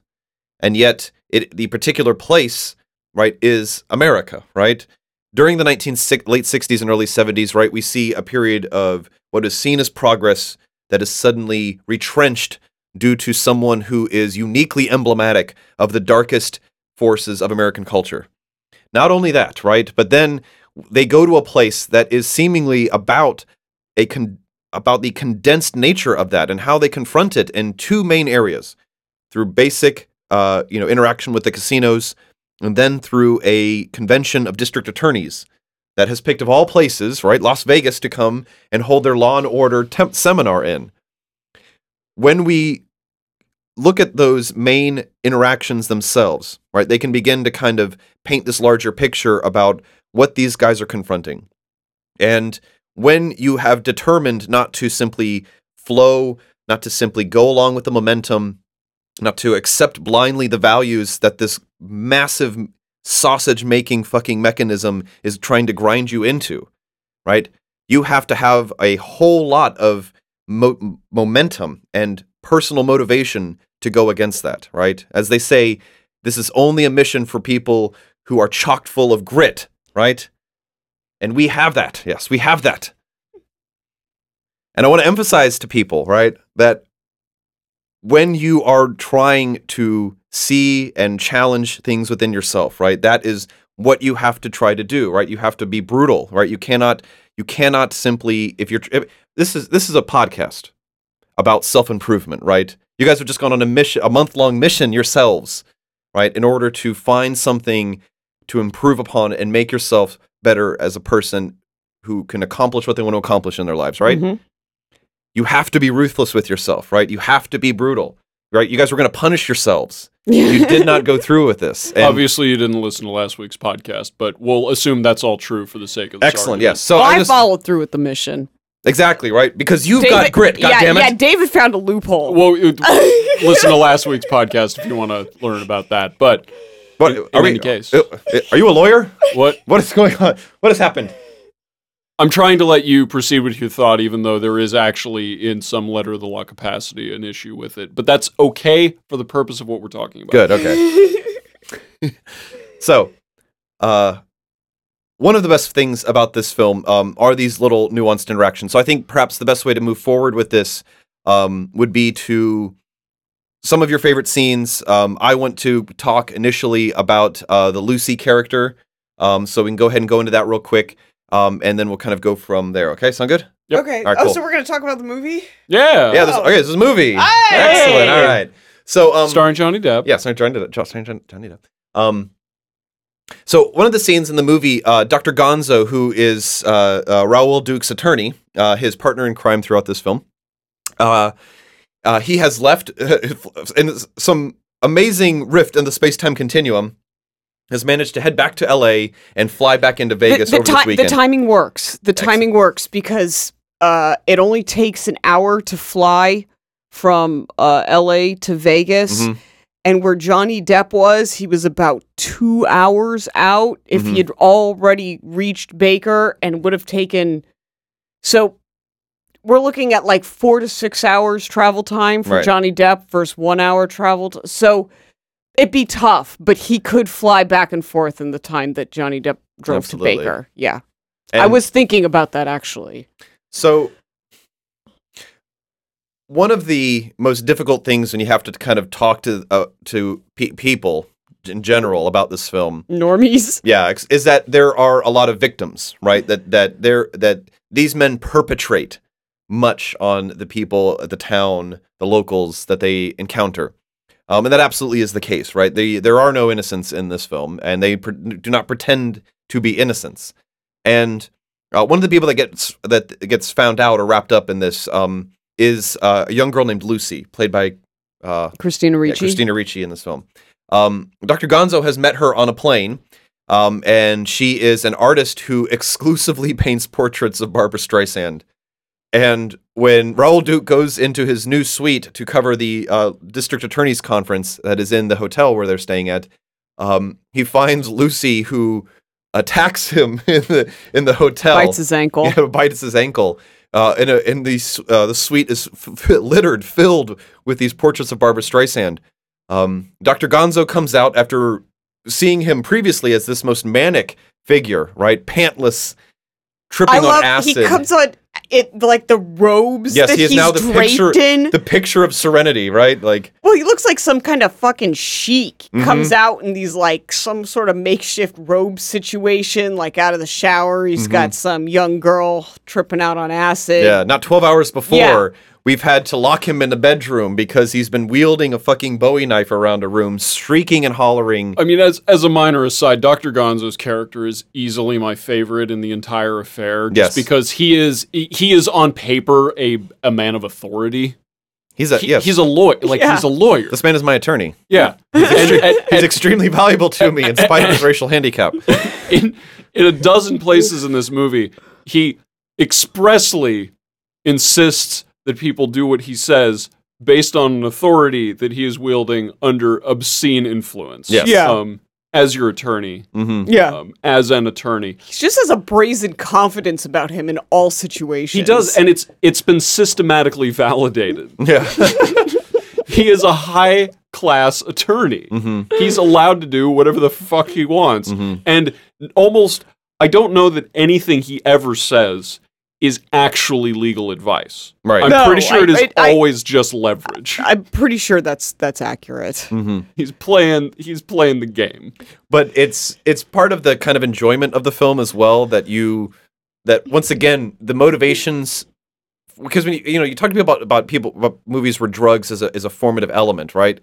And yet, it, the particular place, right, is America, right? During the 19, late 60s and early 70s, right, we see a period of what is seen as progress that is suddenly retrenched due to someone who is uniquely emblematic of the darkest forces of American culture. Not only that, right? But then they go to a place that is seemingly about a con- about the condensed nature of that and how they confront it in two main areas through basic uh, you know interaction with the casinos and then through a convention of district attorneys that has picked of all places right las vegas to come and hold their law and order temp seminar in when we look at those main interactions themselves, right? They can begin to kind of paint this larger picture about what these guys are confronting. And when you have determined not to simply flow, not to simply go along with the momentum, not to accept blindly the values that this massive sausage making fucking mechanism is trying to grind you into, right? You have to have a whole lot of mo- momentum and personal motivation to go against that, right? As they say, this is only a mission for people who are chock full of grit, right? And we have that. Yes, we have that. And I want to emphasize to people, right, that when you are trying to see and challenge things within yourself, right, that is what you have to try to do, right? You have to be brutal, right? You cannot you cannot simply if you're if, this is this is a podcast about self-improvement, right? You guys have just gone on a mission, a month long mission yourselves, right? In order to find something to improve upon and make yourself better as a person who can accomplish what they want to accomplish in their lives, right? Mhm. You have to be ruthless with yourself, right? You have to be brutal, right? You guys were going to punish yourselves. You did not go through with this. And- Obviously, you didn't listen to last week's podcast, but we'll assume that's all true for the sake of this excellent. argument. Yes. So Well, I I just followed through with the mission. exactly right because you've got grit. God yeah, damn it. yeah. David found a loophole. Well, listen to last week's podcast if you want to learn about that. But But in- are in we- any case. uh, Are you a lawyer? what What is going on? What has happened? I'm trying to let you proceed with your thought, even though there is actually in some letter of the law capacity an issue with it. But that's okay for the purpose of what we're talking about. Good. Okay. so, uh, one of the best things about this film um, are these little nuanced interactions. So I think perhaps the best way to move forward with this um, would be to some of your favorite scenes. Um, I want to talk initially about uh, the Lucy character. Um, so we can go ahead and go into that real quick, um, and then we'll kind of go from there. Okay, sound good? Yep. Okay. All right, oh, cool. so we're gonna talk about the movie? Yeah. Yeah. This, Oh. okay, this is a movie. Hey! Excellent. All right. So, um, Starring Johnny Depp. Yeah, sorry, Johnny Depp. Jo- Johnny Depp. Um, so one of the scenes in the movie, uh, Dr. Gonzo, who is uh, uh, Raoul Duke's attorney, uh, his partner in crime throughout this film, uh, he has left in some amazing rift in the space-time continuum. Has managed to head back to L.A. and fly back into Vegas the, over the, this ti- the weekend. timing works. The timing works because uh, it only takes an hour to fly from uh, L.A. to Vegas, Mhm. and where Johnny Depp was, he was about two hours out if Mhm. he had already reached Baker and would have taken. So we're looking at like four to six hours travel time for Right. Johnny Depp versus one hour travel. T- so it'd be tough, but he could fly back and forth in the time that Johnny Depp drove Absolutely. to Baker. Yeah. I was thinking about that actually. so. One of the most difficult things when you have to kind of talk to uh, to pe- people in general about this film Normies. Yeah, is that there are a lot of victims, right? That that there that these men perpetrate much on the people, the town, the locals that they encounter, um, and that absolutely is the case, right? They there are no innocents in this film, and they pre- do not pretend to be innocents. And uh, one of the people that gets that gets found out or wrapped up in this um, is uh, a young girl named Lucy, played by uh, Christina yeah, Ricci. Christina Ricci in this film. Um, Dr. Gonzo has met her on a plane, um, and she is an artist who exclusively paints portraits of Barbra Streisand. And when Raoul Duke goes into his new suite to cover the uh, district attorney's conference that is in the hotel where they're staying at, um, he finds Lucy, who attacks him in the in the hotel bites his ankle. yeah, bites his ankle. Uh, and a, and the uh, the suite is f- littered, filled with these portraits of Barbra Streisand. Um, Dr. Gonzo comes out after seeing him previously as this most manic figure, right? Pantless, tripping I on love acid. he comes on it like the robes Yes, that he is he's now the picture- in. the picture of serenity, right? Like, well, he looks like some kind of fucking sheik. Mhm. Comes out in these like some sort of makeshift robe situation, like out of the shower. He's Mhm. got some young girl tripping out on acid. yeah, not 12 hours before, Yeah. We've had to lock him in the bedroom because he's been wielding a fucking Bowie knife around a room, shrieking and hollering. I mean, as as a minor aside, Dr. Gonzo's character is easily my favorite in the entire affair. Just Yes. because he is he he is on paper a a man of authority. He's a, He- yes. He's a lawyer. Like Yeah. he's a lawyer. this man is my attorney. Yeah. and, and- He's extremely valuable to me in spite of his racial handicap. in in a dozen places in this movie, he expressly insists that people do what he says based on an authority that he is wielding under obscene influence. Yes. Yeah. Um, as your attorney, hmm Yeah. um, as an attorney, he just has a brazen confidence about him in all situations. he does, and it's it's been systematically validated. Yeah. he is a high class attorney. hmm He's allowed to do whatever the fuck he wants. Mhm. And almost, I don't know that anything he ever says is actually legal advice. Right. I'm No, pretty sure it is I- I- always just leverage. I'm pretty sure that's that's accurate. hmm he's playing. He's playing the game. But it's it's part of the kind of enjoyment of the film as well that you that once again the motivations because when you, you know you talk to people about about people about movies where drugs is a is a formative element, right?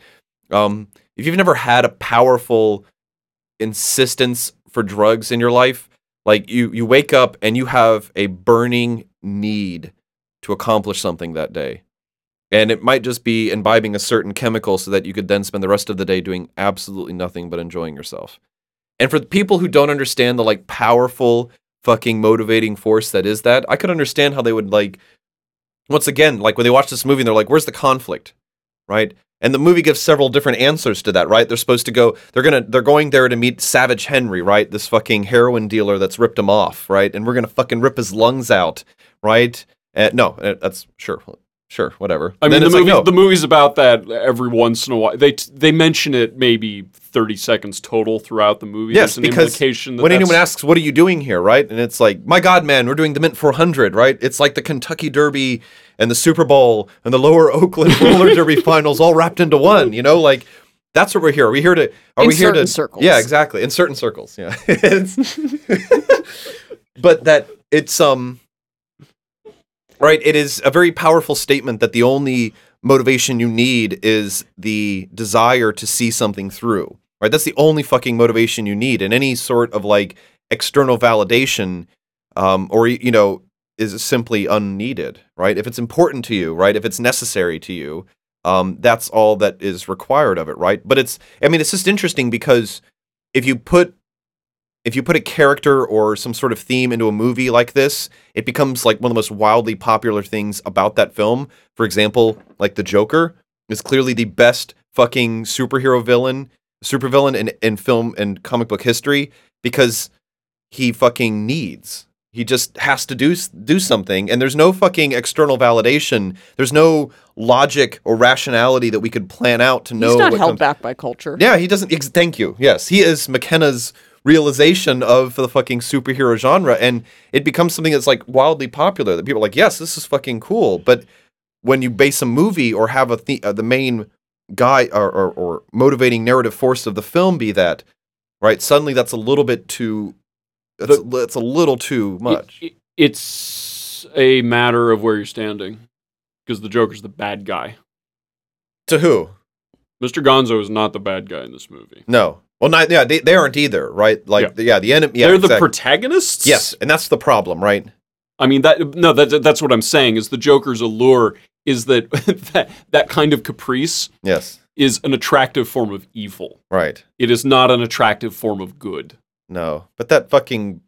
Um, if you've never had a powerful insistence for drugs in your life, like you you wake up and you have a burning need to accomplish something that day. And it might just be imbibing a certain chemical so that you could then spend the rest of the day doing absolutely nothing but enjoying yourself. And for the people who don't understand the like powerful fucking motivating force that is that, I could understand how they would like once again, like when they watch this movie and they're like, where's the conflict? Right? And the movie gives several different answers to that, right? They're supposed to go, they're gonna, they're going there to meet Savage Henry, right? This fucking heroin dealer that's ripped him off, right? And we're gonna fucking rip his lungs out, right? Uh, no, uh, that's sure, sure, whatever. I And mean, the it's like, movie. no. The movie's about that every once in a while. They they mention it maybe thirty seconds total throughout the movie. Yes, an because implication that when anyone asks, "What are you doing here?" right, and it's like, "My God, man, we're doing the Mint 400," right? It's like the Kentucky Derby and the Super Bowl and the Lower Oakland Roller Derby finals all wrapped into one. You know, like that's what we're here. Are we here to? Are In we here to? circles. Yeah, exactly. In certain circles. Yeah. It's- but that it's um right. It is a very powerful statement that the only motivation you need is the desire to see something through. Right? That's the only fucking motivation you need. And any sort of like external validation, um, or you know, is simply unneeded. Right? If it's important to you, right? If it's necessary to you, um, that's all that is required of it. Right? But it's, I mean, it's just interesting because if you put if you put a character or some sort of theme into a movie like this, it becomes like one of the most wildly popular things about that film. For example, like The Joker is clearly the best fucking superhero villain, supervillain in, in film and comic book history because he fucking needs. He just has to do do something, and there's no fucking external validation. There's no logic or rationality that we could plan out to know. He's not held comes- back by culture. yeah, he doesn't. Ex- thank you. Yes, he is McKenna's realization of the fucking superhero genre, and it becomes something that's like wildly popular. That people are like, yes, this is fucking cool. But when you base a movie or have a the, uh, the main guy or, or, or motivating narrative force of the film be that, right? Suddenly, that's a little bit too. That's, that's a little too much. It- it- it's a matter of where you're standing because the Joker's the bad guy. to who? Mr. Gonzo is not the bad guy in this movie. No. Well, not yeah. They, they aren't either, right? Like, yeah, Yeah. the enemy. Yeah, They're the protagonists. yes, and that's the problem, right? I mean that no that that's what I'm saying is the Joker's allure is that that that kind of caprice Yes, is an attractive form of evil. right. It is not an attractive form of good. No, but that fucking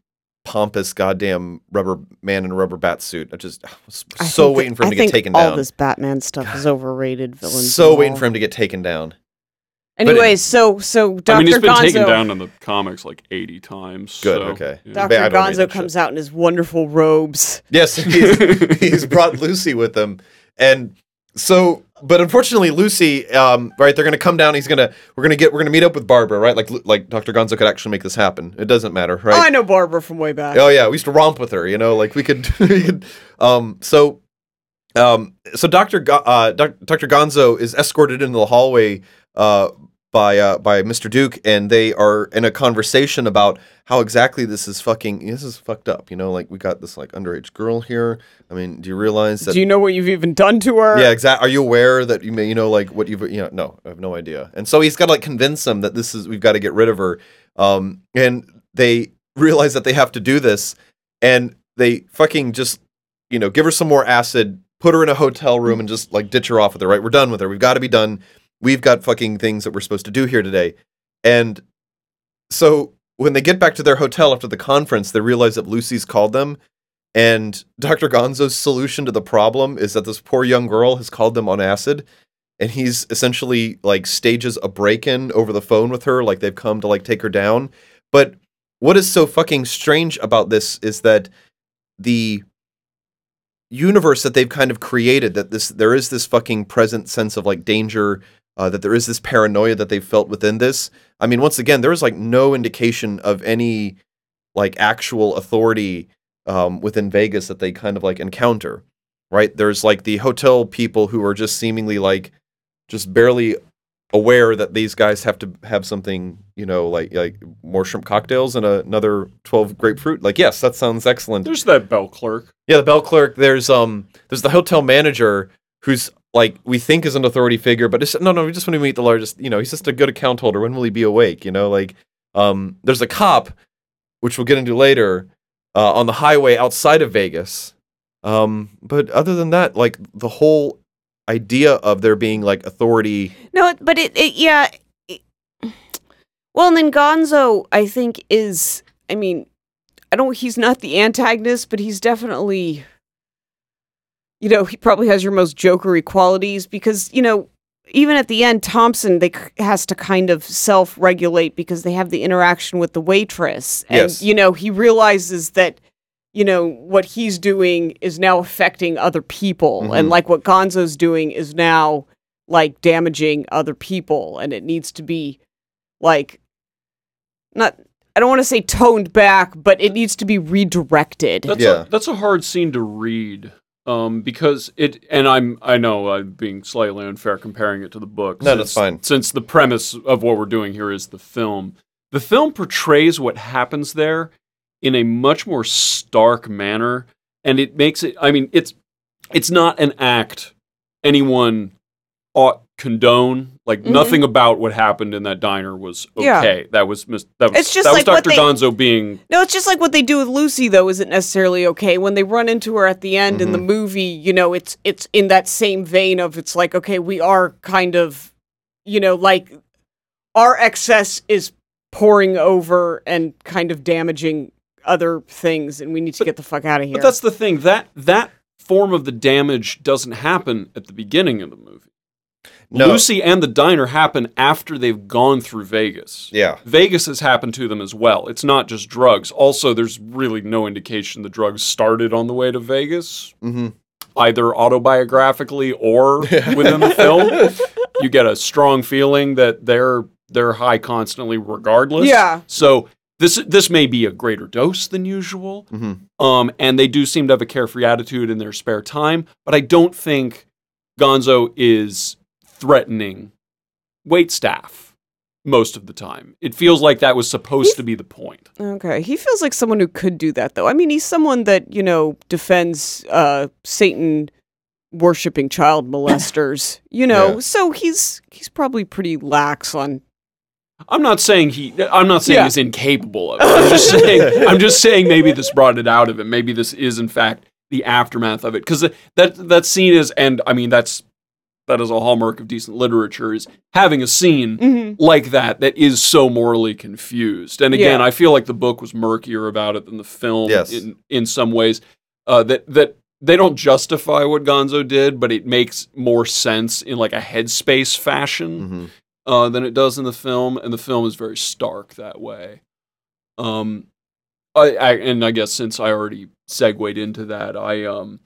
pompous goddamn rubber man in a rubber bat suit. I just I was I so think that- waiting for him I to get think taken all down. All this Batman stuff is overrated. Villains. So waiting all. for him to get taken down. Anyways, so so Dr. Gonzo I mean, he's been Gonzo, taken down in the comics like 80 times. Good, so, okay. yeah. Dr. Ba- I don't read Gonzo comes shit. out in his wonderful robes. Yes, he's, he's brought Lucy with him, and so. But unfortunately, Lucy, um, right? They're gonna come down. He's gonna. We're gonna get. We're gonna meet up with Barbara, right? Like, like Dr. Gonzo could actually make this happen. It doesn't matter, right? Oh, I know Barbara from way back. Oh yeah, we used to romp with her. You know, like we could, we could. Um, so, um, so Doctor Go- uh, Doctor Gonzo is escorted into the hallway uh, by uh, by Mr. Duke, and they are in a conversation about how exactly this is fucking. This is fucked up. You know, like we got this like underage girl here. I mean, do you realize that? Do you know what you've even done to her? yeah, exactly. Are you aware that you may, you know, like what you've, you know, no, I have no idea. And so he's got to like convince them that this is, we've got to get rid of her. Um, and they realize that they have to do this, and they fucking just, you know, give her some more acid, put her in a hotel room, and just like ditch her off with her. Right, we're done with her. We've got to be done. We've got fucking things that we're supposed to do here today. And so when they get back to their hotel after the conference, they realize that Lucy's called them. And Dr. Gonzo's solution to the problem is that this poor young girl has called them on acid. And he's essentially like stages a break in over the phone with her, like they've come to like take her down. But what is so fucking strange about this is that the universe that they've kind of created that this there is this fucking present sense of like danger uh, that there is this paranoia that they've felt within this i mean once again there is like no indication of any like actual authority um, within vegas that they kind of like encounter right there's like the hotel people who are just seemingly like just barely aware that these guys have to have something you know like like more shrimp cocktails and another 12 grapefruit like yes that sounds excellent There's that bell clerk. yeah, the bell clerk. There's um, there's the hotel manager who's like we think is an authority figure, but no, no. We just want to meet the largest. You know, he's just a good account holder. When will he be awake? You know, like um, there's a cop, which we'll get into later, uh, on the highway outside of Vegas. Um, but other than that, like the whole idea of there being like authority. No, but it, it yeah. it- well, and then Gonzo, I think, is. I mean, I don't. He's not the antagonist, but he's definitely. You know, he probably has your most jokery qualities because you know, even at the end, Thompson they c- has to kind of self-regulate because they have the interaction with the waitress, and Yes. you know, he realizes that. You know, what he's doing is now affecting other people. And Mhm. like what Gonzo's doing is now like damaging other people and it needs to be like not I don't want to say toned back, but it needs to be redirected. That's Yeah. a, that's a hard scene to read. Um, because it, and I'm, I know I'm being slightly unfair comparing it to the book. No, since, that's fine. Since the premise of what we're doing here is the film, the film portrays what happens there in a much more stark manner, and it makes it. I mean, it's it's not an act anyone ought condone. Like Mhm. nothing about what happened in that diner was Yeah. okay. That was mis- that was It's just that like was Dr. they- Gonzo being No, it's just like what they do with Lucy though isn't necessarily okay. When they run into her at the end in the Mm-hmm. movie, you know, it's it's in that same vein of it's like okay, we are kind of you know, like our excess is pouring over and kind of damaging other things and we need to get the fuck out of here. But that's the thing that that form of the damage doesn't happen at the beginning of the movie. No. Lucy and the diner happen after they've gone through Vegas. Yeah. Vegas has happened to them as well. It's not just drugs. Also, there's really no indication the drugs started on the way to Vegas, hmm either autobiographically or within the film. You get a strong feeling that they're they're high constantly regardless. Yeah. So this this may be a greater dose than usual. hmm Um, and they do seem to have a carefree attitude in their spare time, but I don't think Gonzo is threatening wait staff most of the time. It feels like that was supposed to be the point. Okay. He feels like someone who could do that, though. I mean, he's someone that, you know, defends uh, Satan worshipping child molesters, you know, Yeah. so he's he's probably pretty lax on. I'm not saying he. I'm not saying Yeah. he's incapable of it. I'm just saying. I'm just saying maybe this brought it out of him. Maybe this is in fact the aftermath of it because that that scene is, and I mean that's that is a hallmark of decent literature is having a scene Mhm. like that that is so morally confused. And again, Yeah. I feel like the book was murkier about it than the film Yes. in in some ways. Uh, that that they don't justify what Gonzo did, but it makes more sense in like a headspace fashion hmm uh, than it does in the film, and the film is very stark that way. Um, I, I and I guess since I already segued into that, I um,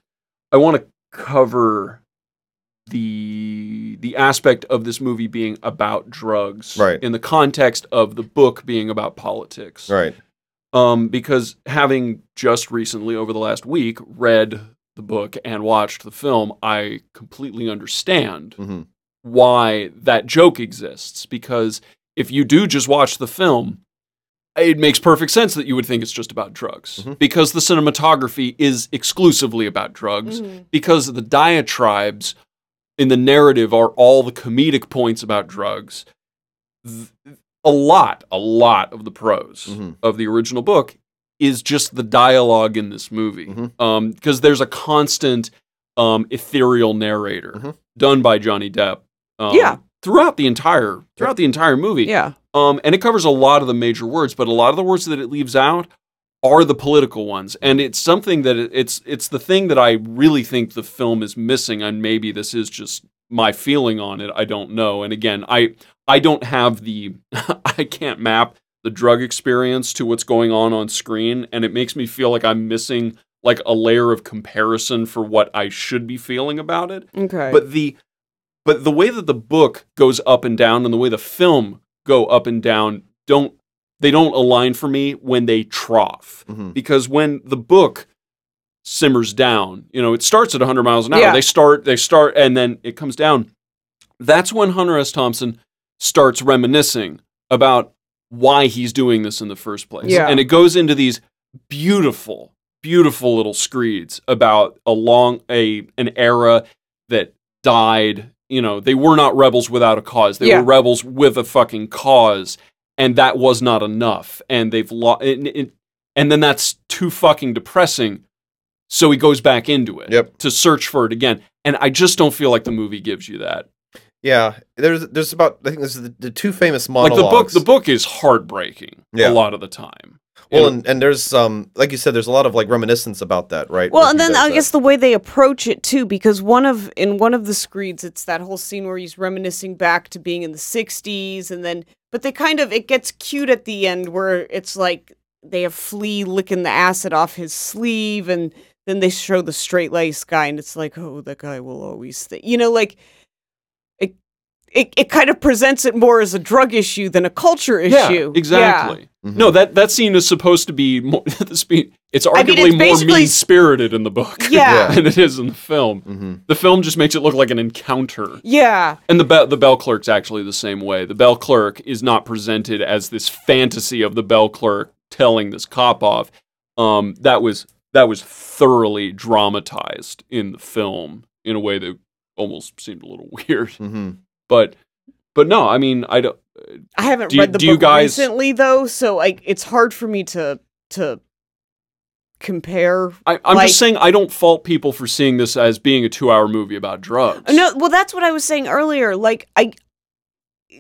I want to cover the the aspect of this movie being about drugs, Right. In the context of the book being about politics, Right. um, because having just recently, over the last week, read the book and watched the film, I completely understand hmm why that joke exists. Because if you do just watch the film, it makes perfect sense that you would think it's just about drugs. Mhm. Because the cinematography is exclusively about drugs. Mhm. Because the diatribes in the narrative are all the comedic points about drugs. A lot, a lot of the prose Mhm. of the original book is just the dialogue in this movie. Because there's a constant um, ethereal narrator Mhm. done by Johnny Depp. Um, Yeah. Throughout the entire throughout the entire movie. Yeah. Um, and it covers a lot of the major words, but a lot of the words that it leaves out are the political ones, and it's something that it's it's the thing that I really think the film is missing, and maybe this is just my feeling on it. I don't know. And again, I I don't have the I can't map the drug experience to what's going on on screen, and it makes me feel like I'm missing like a layer of comparison for what I should be feeling about it Okay. but the but the way that the book goes up and down and the way the film go up and down don't they don't align for me when they trough. Hmm because when the book simmers down you know it starts at 100 miles an hour. Yeah. they start they start and then it comes down. That's when hunter s. Thompson starts reminiscing about why he's doing this in the first place. Yeah. and it goes into these beautiful beautiful little screeds about a long a an era that died. You know they were not rebels without a cause. They Yeah. were rebels with a fucking cause and that was not enough and they've lost and then that's too fucking depressing so he goes back into it Yep. to search for it again and i just don't feel like the movie gives you that Yeah. There's there's about I think this is the, the two famous like monologues. the book the book is heartbreaking Yeah. a lot of the time Well, And- and, and there's um like you said, there's a lot of like reminiscence about that, right? Well, and then I that. guess the way they approach it too, because one of in one of the screeds, it's that whole scene where he's reminiscing back to being in the '60s, and then but they kind of it gets cute at the end where it's like they have Flea licking the acid off his sleeve, and then they show the straight laced guy, and it's like, oh, that guy will always, th-. you know, like. It, it kind of presents it more as a drug issue than a culture issue. yeah exactly Mhm. no that that scene is supposed to be more the spe- it's I arguably mean, it's more basically- mean spirited in the book Yeah. than it is in the film Mhm. the film just makes it look like an encounter Yeah. And the be- the bell clerk's actually the same way. The bell clerk is not presented as this fantasy of the bell clerk telling this cop off. Um, that was that was thoroughly dramatized in the film in a way that almost seemed a little weird. Mhm. But but no, I mean I don't. I haven't Do you- read the do you book guys- recently though, so like it's hard for me to to compare. I, I'm Like- just saying I don't fault people for seeing this as being a two hour movie about drugs. No, well that's what I was saying earlier. Like I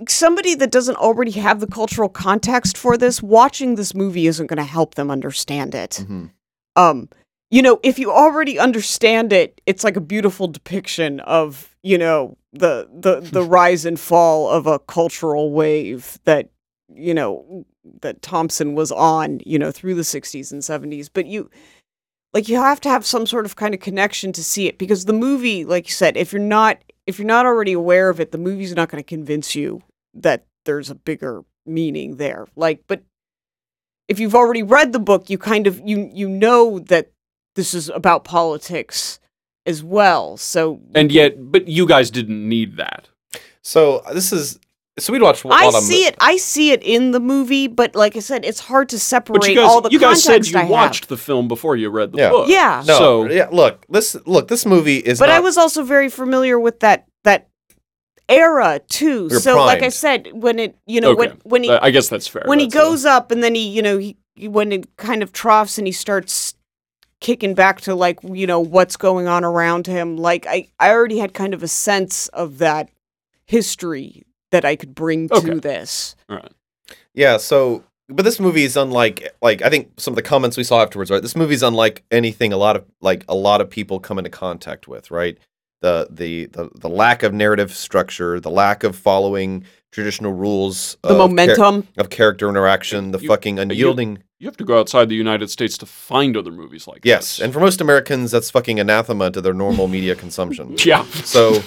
somebody that doesn't already have the cultural context for this, watching this movie isn't going to help them understand it. Mhm. Um you know, if you already understand it, it's like a beautiful depiction of, you know, the the the rise and fall of a cultural wave that, you know, that Thompson was on, you know, through the 60s and 70s. But you like you have to have some sort of kind of connection to see it because the movie, like you said, if you're not if you're not already aware of it, the movie's not going to convince you that there's a bigger meaning there. Like, but if you've already read the book, you kind of you you know that this is about politics as well. So And yet, but you guys didn't need that. So this is so we'd watch. a I lot of see mo- it. I see it in the movie, but like I said, it's hard to separate But you guys, all the you guys said you I have. watched the film before you read the Yeah. book. Yeah. No, So yeah. Look, this look. This movie is. but not, I was also very familiar with that that era too. You're so, like I said, when it you know okay. when when he Uh, I guess that's fair. when he That's a- goes up and then he you know he he- when it kind of troughs and he starts kicking back to like you know what's going on around him like i i already had kind of a sense of that history that i could bring to Okay. this all right. Yeah, so but this movie is unlike like I think some of the comments we saw afterwards, right? This movie's unlike anything a lot of like a lot of people come into contact with, right? The the the, the lack of narrative structure, the lack of following traditional rules the of char- momentum of character interaction, the You- fucking unyielding You have to go outside the United States to find other movies like Yes, this. and for most Americans that's fucking anathema to their normal media consumption. yeah, So,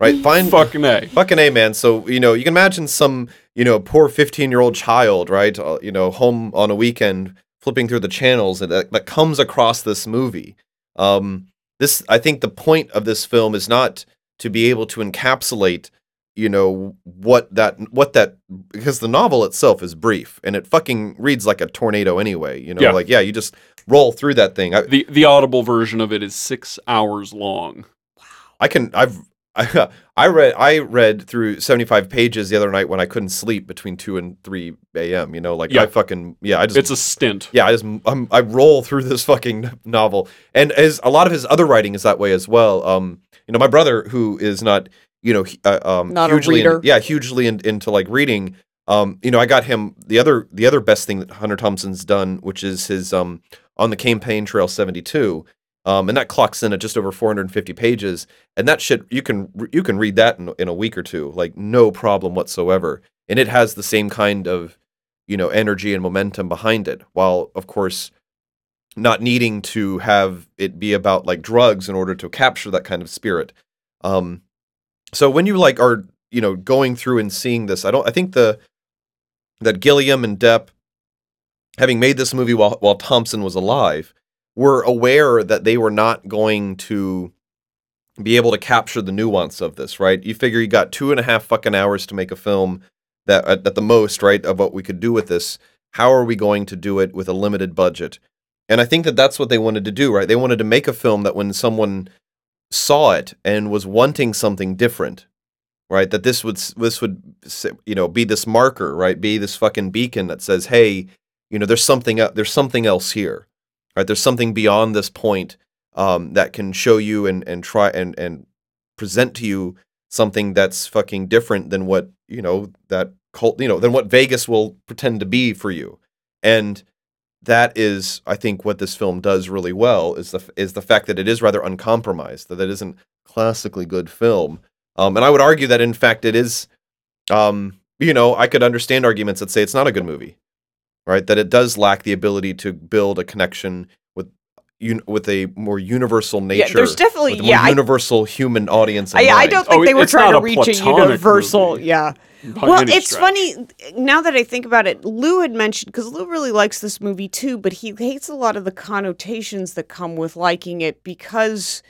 right, find fucking a. Fucking A, man. So, you know, you can imagine some, you know, poor 15 year old child, right? Uh, you know, home on a weekend flipping through the channels and that, that comes across this movie. Um, this, I think the point of this film is not to be able to encapsulate, you know, what that, what that, because the novel itself is brief and it fucking reads like a tornado anyway. You know, Yeah. like, yeah, you just roll through that thing. I, The the audible version of it is six hours long. Wow i can I've I, I read I read through 75 pages the other night when I couldn't sleep between 2 and 3 a.m. you know like Yeah. I fucking yeah I just It's a stint. yeah I just I'm, I roll through this fucking novel and as a lot of his other writing is that way as well um you know my brother who is not you know uh, um Not a hugely in- reader. yeah hugely in, into like reading um you know I got him the other the other best thing that Hunter Thompson's done which is his um on the campaign trail 72 um, and that clocks in at just over 450 pages and that shit you can you can read that in, in a week or two like no problem whatsoever. And it has the same kind of you know energy and momentum behind it while of course not needing to have it be about like drugs in order to capture that kind of spirit. Um so when you like are you know going through and seeing this i don't i think the that gilliam and depp having made this movie while while thompson was alive were aware that they were not going to be able to capture the nuance of this, right? You figure you got two and a half fucking hours to make a film that at, at the most, right, of what we could do with this. How are we going to do it with a limited budget? And I think that that's what they wanted to do, right? They wanted to make a film that when someone saw it and was wanting something different, right, that this would this would you know be this marker, right, be this fucking beacon that says, hey, you know, there's something el- there's something else here, right? There's something beyond this point um, that can show you and and try and and present to you something that's fucking different than what you know that cult you know than what Vegas will pretend to be for you, and that is I think what this film does really well is the is the fact that it is rather uncompromised that it isn't classically good film, um, and I would argue that in fact it is, um, you know I could understand arguments that say it's not a good movie, right? That it does lack the ability to build a connection with un- with a more universal nature. yeah there's definitely with a more yeah I, universal human audience. In I, I don't oh, think Oh, they were trying to a reach a universal movie. yeah well, it's stretch. funny now that I think about it. Lou had mentioned because Lou really likes this movie too, but he hates a lot of the connotations that come with liking it because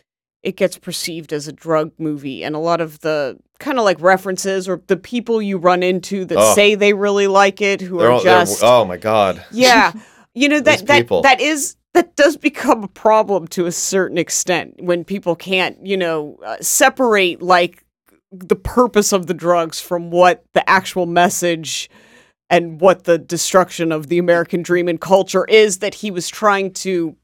it gets perceived as a drug movie, and a lot of the kind of like references or the people you run into that Ugh. say they really like it, who They're are all- just oh my god. yeah, you know that that people. that is that does become a problem to a certain extent when people can't you know uh, separate like the purpose of the drugs from what the actual message and what the destruction of the American dream and culture is that he was trying to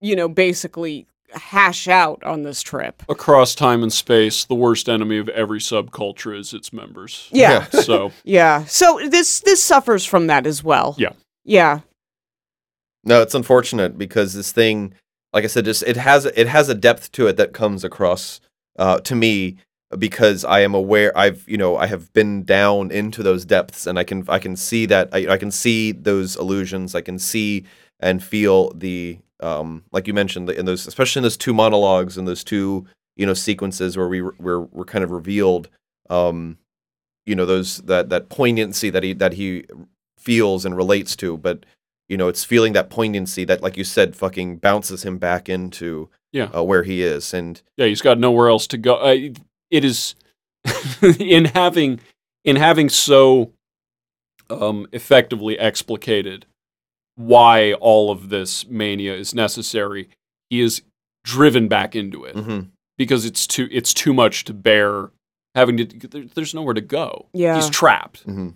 you know basically hash out on this trip. across time and space, the worst enemy of every subculture is its members. Yeah. So Yeah. So this this suffers from that as well. Yeah. Yeah. No, it's unfortunate because this thing like I said, just it has it has a depth to it that comes across uh, to me because I am aware I've you know I have been down into those depths and I can I can see that I, I can see those illusions I can see and feel the um like you mentioned in those especially in those two monologues and those two you know sequences where we were we're kind of revealed um you know those that that poignancy that he that he feels and relates to but you know it's feeling that poignancy that like you said fucking bounces him back into Yeah. uh, where he is and Yeah, he's got nowhere else to go. Uh, it is in having in having so um, effectively explicated why all of this mania is necessary. He is driven back into it mhm. because it's too it's too much to bear. Having to, there, there's nowhere to go. Yeah. he's trapped. Mhm.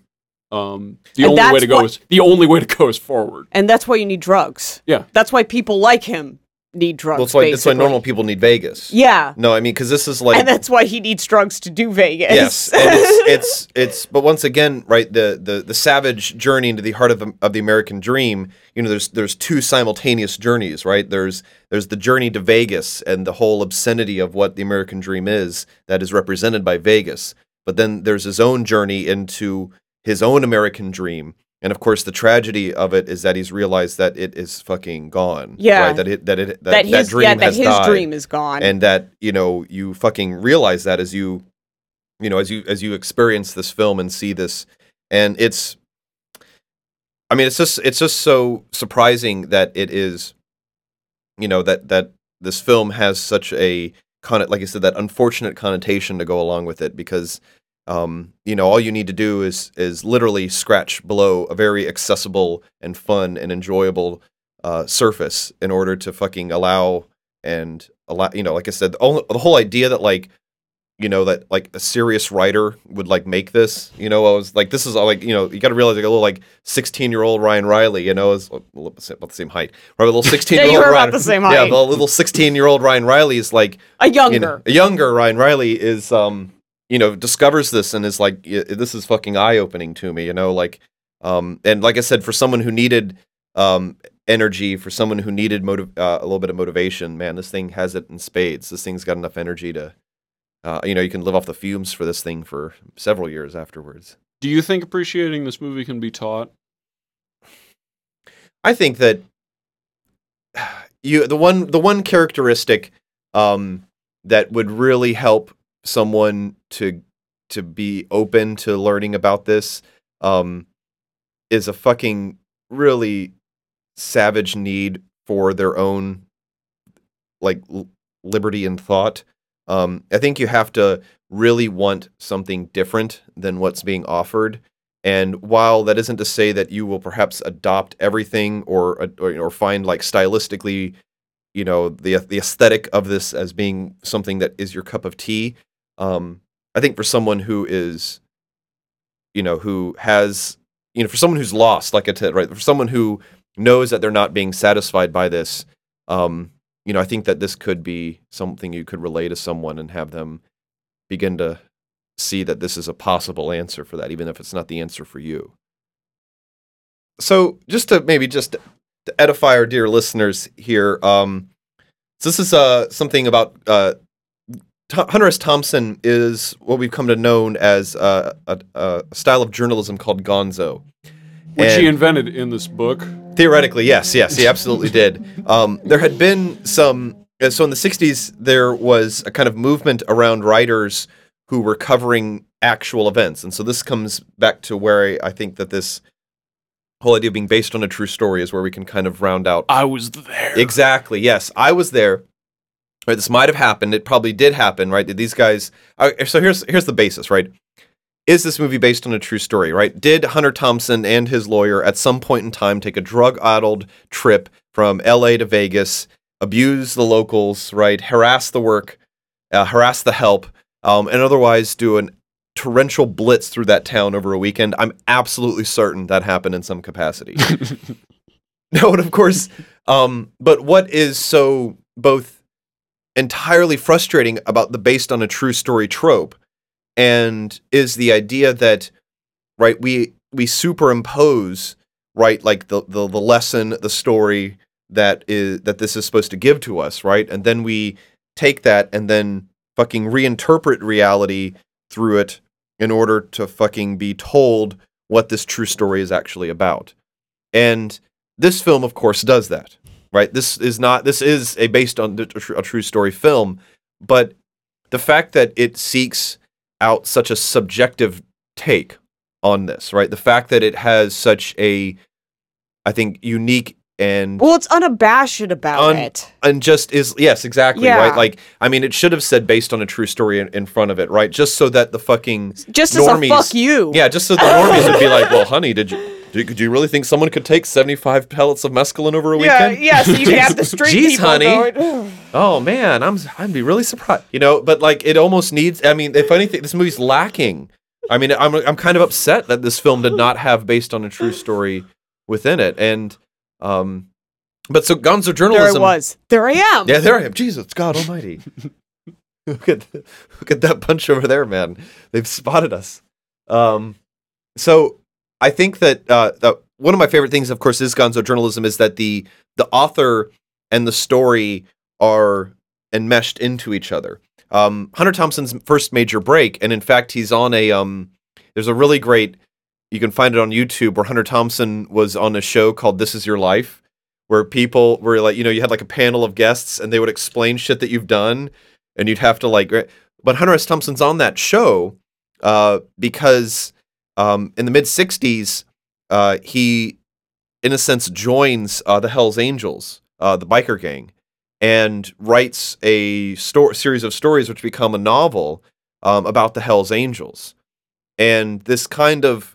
Um, the And only way to go what- is the only way to go is forward. And that's why you need drugs. Yeah. That's why people like him need drugs. well, that's why that's why normal people need Vegas Yeah. no I mean because this is like and that's why he needs drugs to do Vegas. yes it's, it's it's but once again right the the the savage journey into the heart of of the american dream you know there's there's two simultaneous journeys right there's there's the journey to vegas and the whole obscenity of what the american dream is that is represented by vegas but then there's his own journey into his own american dream and of course the tragedy of it is that he's realized that it is fucking gone Yeah. right that it that it that, that his dream yeah, that his died dream is gone. and that you know you fucking realize that as you you know as you as you experience this film and see this and it's i mean it's just it's just so surprising that it is you know that that this film has such a con like i said that unfortunate connotation to go along with it because um you know all you need to do is is literally scratch below a very accessible and fun and enjoyable uh surface in order to fucking allow and allow you know like i said the, only, the whole idea that like you know that like a serious writer would like make this you know i was like this is all like you know you got to realize like a little like 16 year old ryan riley you know is a little- about the same height right a little 16 Yeah, year old about ryan the same height yeah the little 16 year old ryan riley is like a younger. you know, a younger Ryan Riley is um you know discovers this and is like this is fucking eye opening to me you know like um and like I said for someone who needed um energy for someone who needed motiv- uh, a little bit of motivation man this thing has it in spades this thing's got enough energy to uh, you know you can live off the fumes for this thing for several years afterwards Do you think appreciating this movie can be taught? I think that you the one the one characteristic um, that would really help someone to to be open to learning about this um, is a fucking really savage need for their own like l- liberty and thought. Um, I think you have to really want something different than what's being offered. And while that isn't to say that you will perhaps adopt everything or uh, or, or find like stylistically, you know, the the aesthetic of this as being something that is your cup of tea, um, I think for someone who is, you know, who has, you know, for someone who's lost, like I said, right, for someone who knows that they're not being satisfied by this, um, you know, I think that this could be something you could relay to someone and have them begin to see that this is a possible answer for that, even if it's not the answer for you. So, just to maybe just to edify our dear listeners here, um, so this is uh, something about uh, Hunter S. Thompson is what we've come to know as uh, a, a style of journalism called gonzo. Which he invented in this book. Theoretically, yes, yes, he absolutely did. Um, there had been some. uh, So in the '60s, there was a kind of movement around writers who were covering actual events, and so this comes back to where I, I think that this whole idea of being based on a true story is where we can kind of round out I was there. Exactly. Yes, I was there. Right, this might have happened. It probably did happen. Right? Did these guys? So here's here's the basis. Right? Is this movie based on a true story? Right? Did Hunter Thompson and his lawyer at some point in time take a drug-addled trip from L.A. to Vegas, abuse the locals, right? Harass the work, uh, harass the help, um, and otherwise do an torrential blitz through that town over a weekend? I'm absolutely certain that happened in some capacity. No, and of course, um, but what is so both entirely frustrating about the based on a true story trope and is the idea that right we we superimpose right like the the, the lesson the story that is that this is supposed to give to us, right? And then we take that and then fucking reinterpret reality through it in order to fucking be told what this true story is actually about. And this film, of course, does that, right? This is not, this is a based on a a true story film, but the fact that it seeks out such a subjective take on this, right? The fact that it has such a, I think, unique and Well, it's unabashed about Un- it. and just is yes exactly Yeah. right like i mean it should have said based on a true story in, in front of it right just so that the fucking Just as a fuck you. yeah just so the normies would be like well honey did you do, you- do you really think someone could take 75 pellets of mescaline over a Yeah, weekend yeah, so you can have the street Jeez, people honey. going, oh man i'm i'd be really surprised you know but like it almost needs i mean if anything this movie's lacking i mean i'm i'm kind of upset that this film did not have based on a true story within it and um but so gonzo journalism there journalism I was. There I am. yeah, there I am. Jesus, God Almighty! look at look at that bunch over there, man. They've spotted us. Um, so I think that uh, one of my favorite things, of course, is Gonzo journalism is that the the author and the story are enmeshed into each other. Um, Hunter Thompson's first major break, and in fact, he's on a um, there's a really great you can find it on YouTube where Hunter Thompson was on a show called This Is Your Life where people were like, you know, you had like a panel of guests and they would explain shit that you've done and you'd have to like, but Hunter S. Thompson's on that show uh, because um, in the mid 60s, uh, he, in a sense, joins uh, the Hells Angels, uh, the biker gang, and writes a sto- series of stories which become a novel um, about the Hells Angels. And this kind of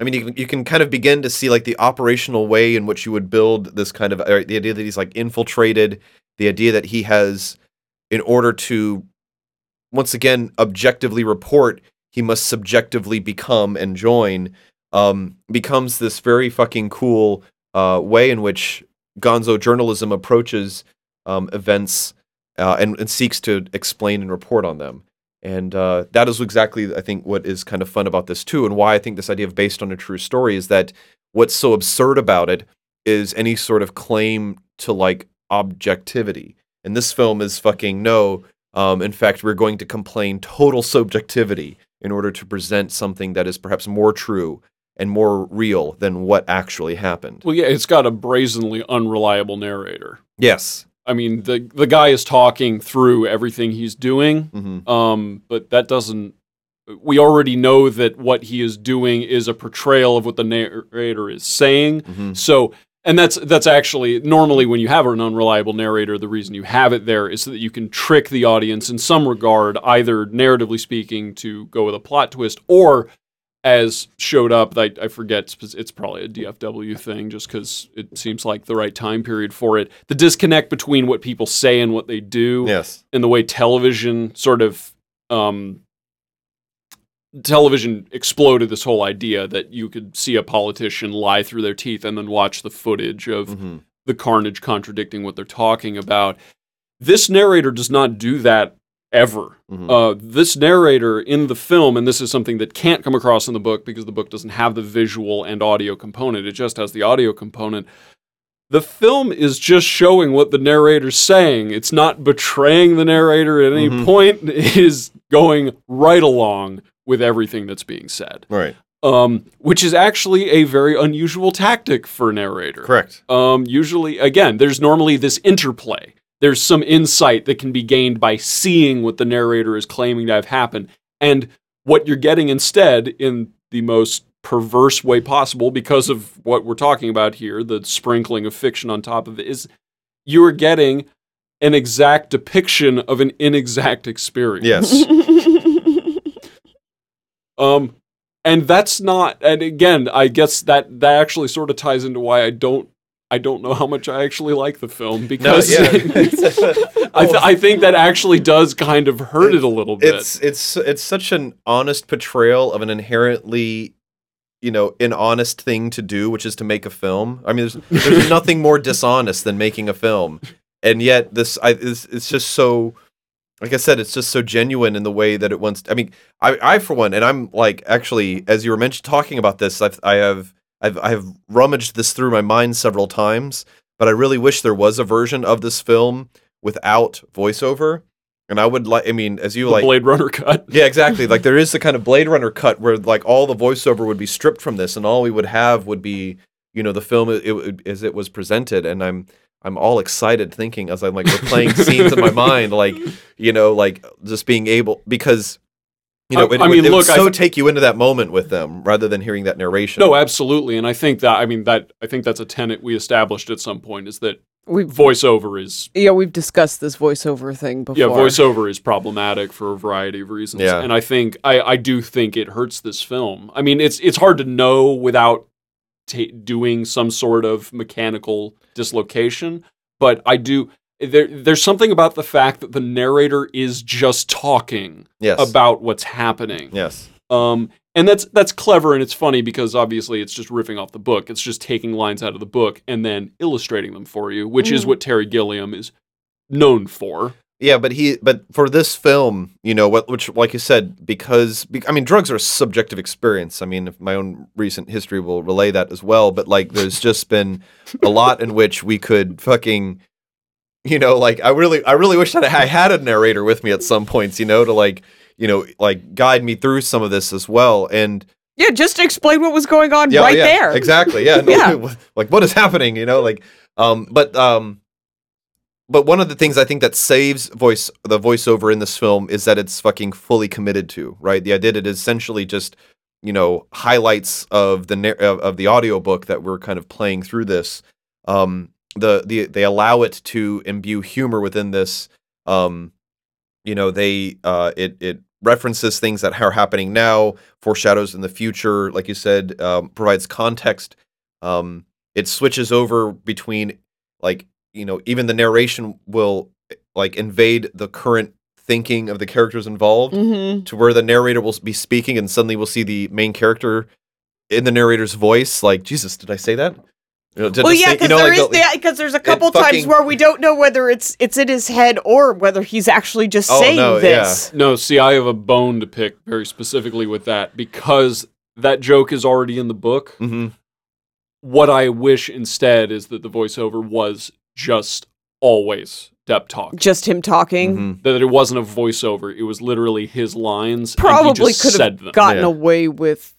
I mean, you can, you can kind of begin to see like the operational way in which you would build this kind of uh, the idea that he's like infiltrated, the idea that he has, in order to, once again, objectively report, he must subjectively become and join, um, becomes this very fucking cool uh, way in which Gonzo journalism approaches um, events uh, and, and seeks to explain and report on them. And uh, that is exactly, I think, what is kind of fun about this too, and why I think this idea of based on a true story is that what's so absurd about it is any sort of claim to like objectivity. And this film is fucking no. Um, in fact, we're going to complain total subjectivity in order to present something that is perhaps more true and more real than what actually happened. Well, yeah, it's got a brazenly unreliable narrator. Yes. I mean, the the guy is talking through everything he's doing, hmm um, but that doesn't. We already know that what he is doing is a portrayal of what the narrator is saying. hmm So, and that's that's actually normally when you have an unreliable narrator, the reason you have it there is so that you can trick the audience in some regard, either narratively speaking, to go with a plot twist, or as showed up. I, I forget it's, probably a DFW thing, just because it seems like the right time period for it. The disconnect between what people say and what they do Yes. and the way television sort of um, television exploded this whole idea that you could see a politician lie through their teeth and then watch the footage of hmm the carnage contradicting what they're talking about. This narrator does not do that ever. hmm Uh, this narrator in the film, and this is something that can't come across in the book because the book doesn't have the visual and audio component, it just has the audio component. The film is just showing what the narrator's saying. It's not betraying the narrator at any Mhm. point. It is going right along with everything that's being said, Right. um, which is actually a very unusual tactic for a narrator Correct. um, usually again there's normally this interplay there's some insight that can be gained by seeing what the narrator is claiming to have happened and what you're getting instead in the most perverse way possible because of what we're talking about here the sprinkling of fiction on top of it is you are getting an exact depiction of an inexact experience Yes. um, and that's not. And again, I guess that that actually sort of ties into why I don't. I don't know how much I actually like the film because yeah. I, th- I think that actually does kind of hurt it a little bit. it's it's it's such an honest portrayal of an inherently you know an honest thing to do which is to make a film i mean there's there's nothing more dishonest than making a film and yet this i it's, it's just so like i said it's just so genuine in the way that it wants i mean i i for one and i'm like actually as you were mentioned talking about this i've i have i've i have rummaged this through my mind several times but I really wish there was a version of this film without voiceover. And I would like, I mean, as you The like, Blade Runner cut. yeah, exactly. like there is the kind of Blade Runner cut where like all the voiceover would be stripped from this, and all we would have would be, you know, the film it, it, as it was presented. And I'm I'm all excited thinking as I'm like replaying scenes in my mind, like you know, like just being able because. You know, I- it, I would- mean, it would look, I so th- take you into that moment with them rather than hearing that narration. No, absolutely, and I think that I mean that I think that's a tenet we established at some point is that We've voiceover is yeah, we've discussed this voiceover thing before. yeah voiceover is problematic for a variety of reasons. Yeah. and I think I I do think it hurts this film. I mean, it's it's hard to know without ta doing some sort of mechanical dislocation, but I do. There, there's something about the fact that the narrator is just talking yes, about what's happening. yes, Um, and that's that's clever and it's funny because obviously it's just riffing off the book. It's just taking lines out of the book and then illustrating them for you, which is Mhm. what Terry Gilliam is known for. Yeah, but he, but for this film, you know, what, which, like you said, because be- I mean, drugs are a subjective experience. I mean, my own recent history will relay that as well. But like, there's just been a lot in which we could fucking, you know, like I really, I really wish that I had a narrator with me at some points, you know, to like, you know, like guide me through some of this as well. And Yeah, just to explain what was going on yeah, right yeah, there. Exactly. Yeah. No, Yeah. Like what is happening? You know, like um but um but one of the things I think that saves voice the voiceover in this film is that it's fucking fully committed to, right? The idea that it essentially just, you know, highlights of the of, of the audiobook that we're kind of playing through this. Um the the they allow it to imbue humor within this um you know, they uh it it references things that are happening now, foreshadows in the future, like you said, um, provides context. Um, it switches over between, like, you know, even the narration will like invade the current thinking of the characters involved Mm-hmm. to where the narrator will be speaking and suddenly we'll see the main character in the narrator's voice. Like, Jesus, did I say that? You know, did Well, I yeah, because you know, there like is the- yeah, there's a couple fucking- times where we don't know whether it's it's in his head or whether he's actually just Oh, saying no, this. No, see, I have a bone to pick very specifically with that because that joke is already in the book. Mhm. What I wish instead is that the voiceover was just always Depp talking. Just him talking. Mhm. That it wasn't a voiceover; it was literally his lines. Probably just could said have gotten Yeah. away with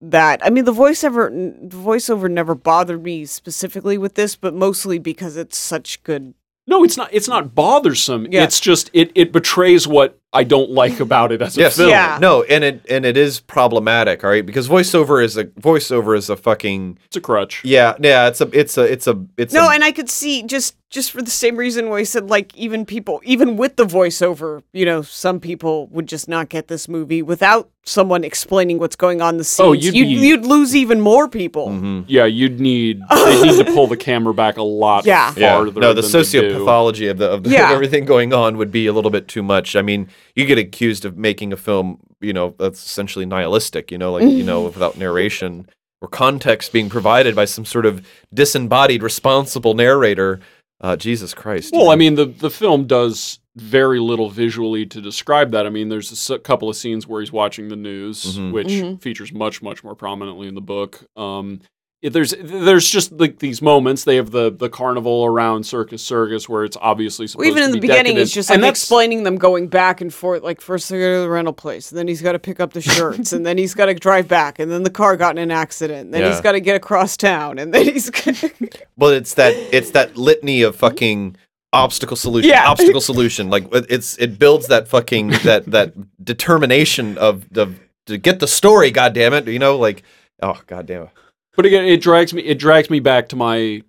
that. I mean, the voiceover the voiceover never bothered me specifically with this, but mostly because it's such good. No, it's not. It's not bothersome. Yeah. It's just it it betrays what I don't like about it as a Yes. film. Yeah. No, and it and it is problematic, all right? Because voiceover is a voiceover is a fucking It's a crutch. yeah, yeah, it's a it's a it's a it's No, a, and I could see just just for the same reason why I said like even people even with the voiceover, you know, some people would just not get this movie without someone explaining what's going on in the scenes. Oh, you'd you'd, be- you'd lose even more people. Mhm. Yeah, you'd need they need to pull the camera back a lot Yeah. Yeah. farther. No, the than they do. sociopathology of the of, the, Yeah. of everything going on would be a little bit too much. I mean, you get accused of making a film, you know, that's essentially nihilistic, you know, like, you know, without narration or context being provided by some sort of disembodied responsible narrator. Uh, Jesus Christ. Well, I mean, the the film does very little visually to describe that. I mean, there's a couple of scenes where he's watching the news, Mhm. which Mhm. features much much more prominently in the book. Um, it- there's there's just like these moments. They have the the carnival around Circus Circus where it's obviously supposed Well, even to in the be beginning, decadent. it's just like and explaining them going back and forth. Like first they go to the rental place, and then he's got to pick up the shirts, and then he's got to drive back, and then the car got in an accident, and then he's got to get across town, and then he's Well, it's that it's that litany of fucking obstacle solution, Yeah. obstacle solution. Like it- it's it builds that fucking that that determination of the to get the story. God damn it, you know, like oh god damn it. But again, it drags me it drags me back to my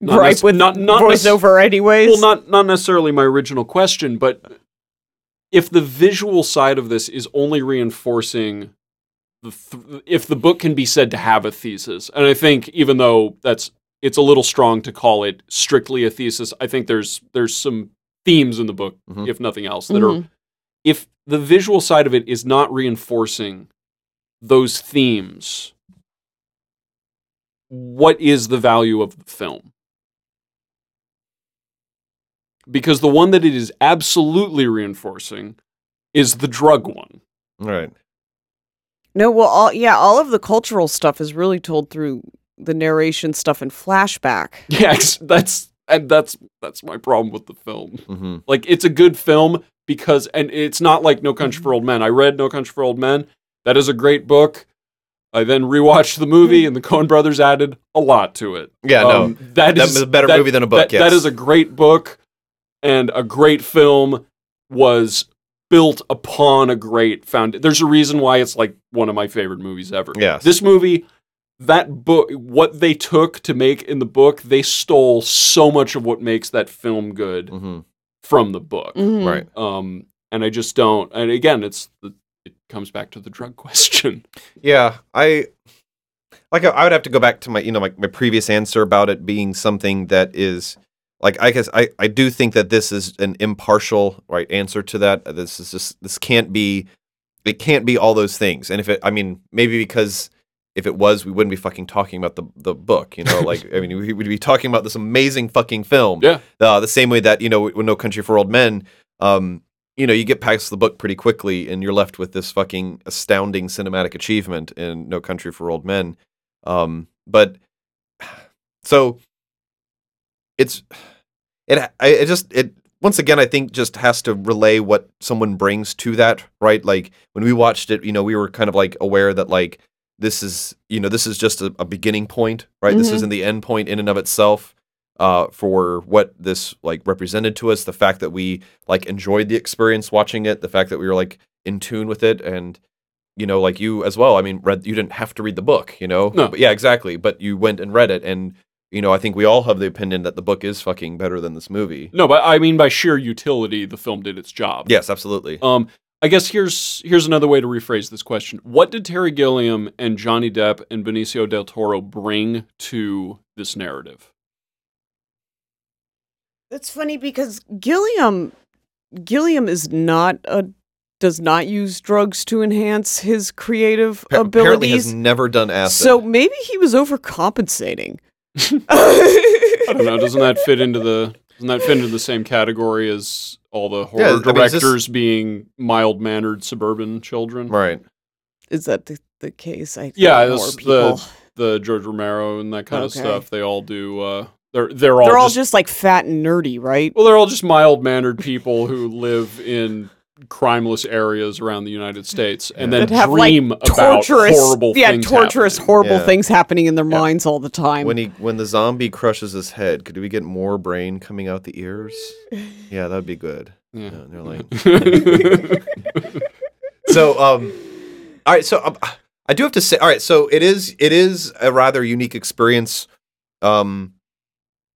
not gripe nec- with not not nec- voiceover anyways. Well, not not necessarily my original question, but if the visual side of this is only reinforcing the th- if the book can be said to have a thesis, and I think even though that's it's a little strong to call it strictly a thesis, I think there's there's some themes in the book, Mhm. if nothing else, that are Mhm. if the visual side of it is not reinforcing those themes, what is the value of the film? Because the one that it is absolutely reinforcing is the drug one. Right. No, well, all yeah, all of the cultural stuff is really told through the narration stuff and flashback. Yeah, that's and that's that's my problem with the film. hmm Like it's a good film because and it's not like No Country for Old Men. I read No Country for Old Men. That is a great book. I then rewatched the movie and the Coen brothers added a lot to it. Yeah, no. Um, that That is a better that- movie than a book. that, yes. that is a great book and a great film was built upon a great found there's a reason why it's like one of my favorite movies ever Yes. this movie that book what they took to make in the book they stole so much of what makes that film good hmm from the book Mhm. Right. um and i just don't and again it's the it comes back to the drug question Yeah, I like. I- would have to go back to my, you know, my, my previous answer about it being something that is like. I guess I I do think that this is an impartial right answer to that. Uh, This is just this can't be. It can't be all those things. And if it, I mean, maybe because if it was, we wouldn't be fucking talking about the the book. You know, like I mean, we would be talking about this amazing fucking film. Yeah. Uh, the same way that you know, No Country for Old Men, um, you know, you get past the book pretty quickly, and you're left with this fucking astounding cinematic achievement in No Country for Old Men. Um, but so it's it. I it just it once again I think just has to relay what someone brings to that right. Like when we watched it, you know, we were kind of like aware that like this is you know this is just a, a beginning point, right? This Mhm. isn't the end point in and of itself uh, for what this like represented to us. The fact that we like enjoyed the experience watching it, the fact that we were like in tune with it, and you know, like you as well. I mean, read you didn't have to read the book, you know. No. But yeah, exactly. But you went and read it, and you know, I think we all have the opinion that the book is fucking better than this movie. no but i mean by sheer utility the film did its job Yes, absolutely. Um, I guess here's here's another way to rephrase this question: What did Terry Gilliam and Johnny Depp and Benicio del Toro bring to this narrative? That's funny because Gilliam Gilliam is not a does not use drugs to enhance his creative Pa- apparently has never done acid. So maybe he was overcompensating. I don't know. Doesn't that fit into the doesn't that fit into the same category as all the horror Yeah, I mean, this- directors being mild mannered suburban children? right. Is that the, the case? I think Yeah, more this- the the George Romero and that kind Okay. of stuff. They all do. Uh, they're they're all They're all just, just like fat and nerdy, right? well, they're all just mild mannered people who live in crimeless areas around the United States and then That have like dream about torturous, horrible yeah, things. torturous, happening. horrible Yeah. things happening in their Yeah. minds all the time. When he when the zombie crushes his head, could we get more brain coming out the ears? Yeah, that'd be good. Yeah. Yeah, they're like so um all right so um, i do have to say all right so it is it is a rather unique experience um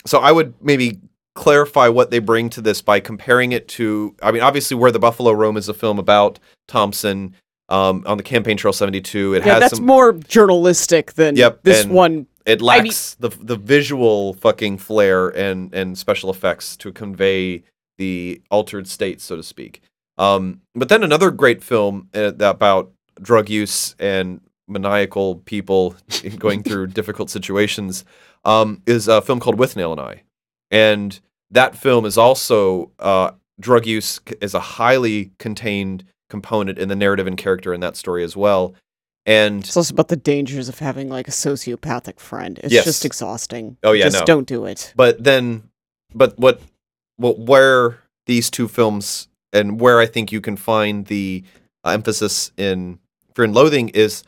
so i would maybe clarify what they bring to this by comparing it to i mean obviously where the buffalo roam is a film about thompson um on the campaign trail 72 it yeah, has that's some more journalistic than Yep, this one. it I mean- lacks the the visual fucking flair and and special effects to convey the altered state, so to speak. Um, but then another great film uh, about drug use and maniacal people going through difficult situations um, is a film called Withnail and I, and that film is also uh, drug use is a highly contained component in the narrative and character in that story as well. And It's also about the dangers of having like a sociopathic friend. It's Yes. just exhausting. Oh, yeah, just no. don't do it. but then but what what where these two films and where I think you can find the uh, emphasis in Fear and Loathing is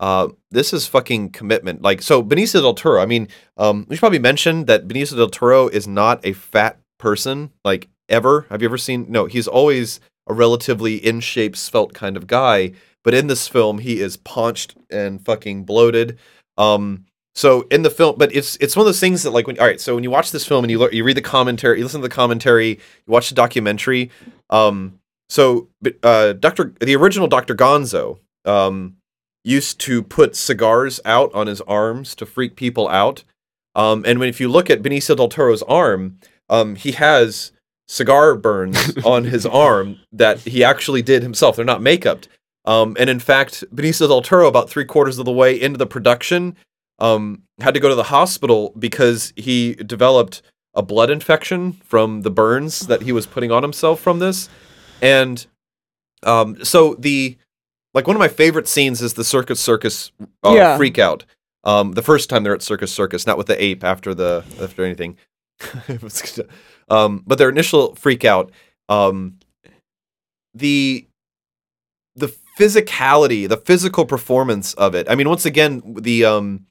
uh, this is fucking commitment. Like so, Benicio del Toro. I mean, um, we should probably mention that Benicio del Toro is not a fat person like ever. Have you ever seen? No, he's always a relatively in shape, svelte kind of guy. But in this film, he is paunched and fucking bloated. Um, so in the film, but it's it's one of those things that like when all right, so when you watch this film and you you read the commentary, you listen to the commentary, you watch the documentary. Um, so uh, Doctor the original Doctor Gonzo um, used to put cigars out on his arms to freak people out. Um, and when if you look at Benicio del Toro's arm, um, he has cigar burns on his arm that he actually did himself. They're not makeup. Um, and in fact, Benicio del Toro, about three quarters of the way into the production, um, had to go to the hospital because he developed a blood infection from the burns that he was putting on himself from this. And um, so the like one of my favorite scenes is the circus circus uh, Yeah. freak out. Um, the first time they're at Circus Circus, not with the ape after the after anything. um, but their initial freak out, um, the the physicality, the physical performance of it. I mean, once again, the um,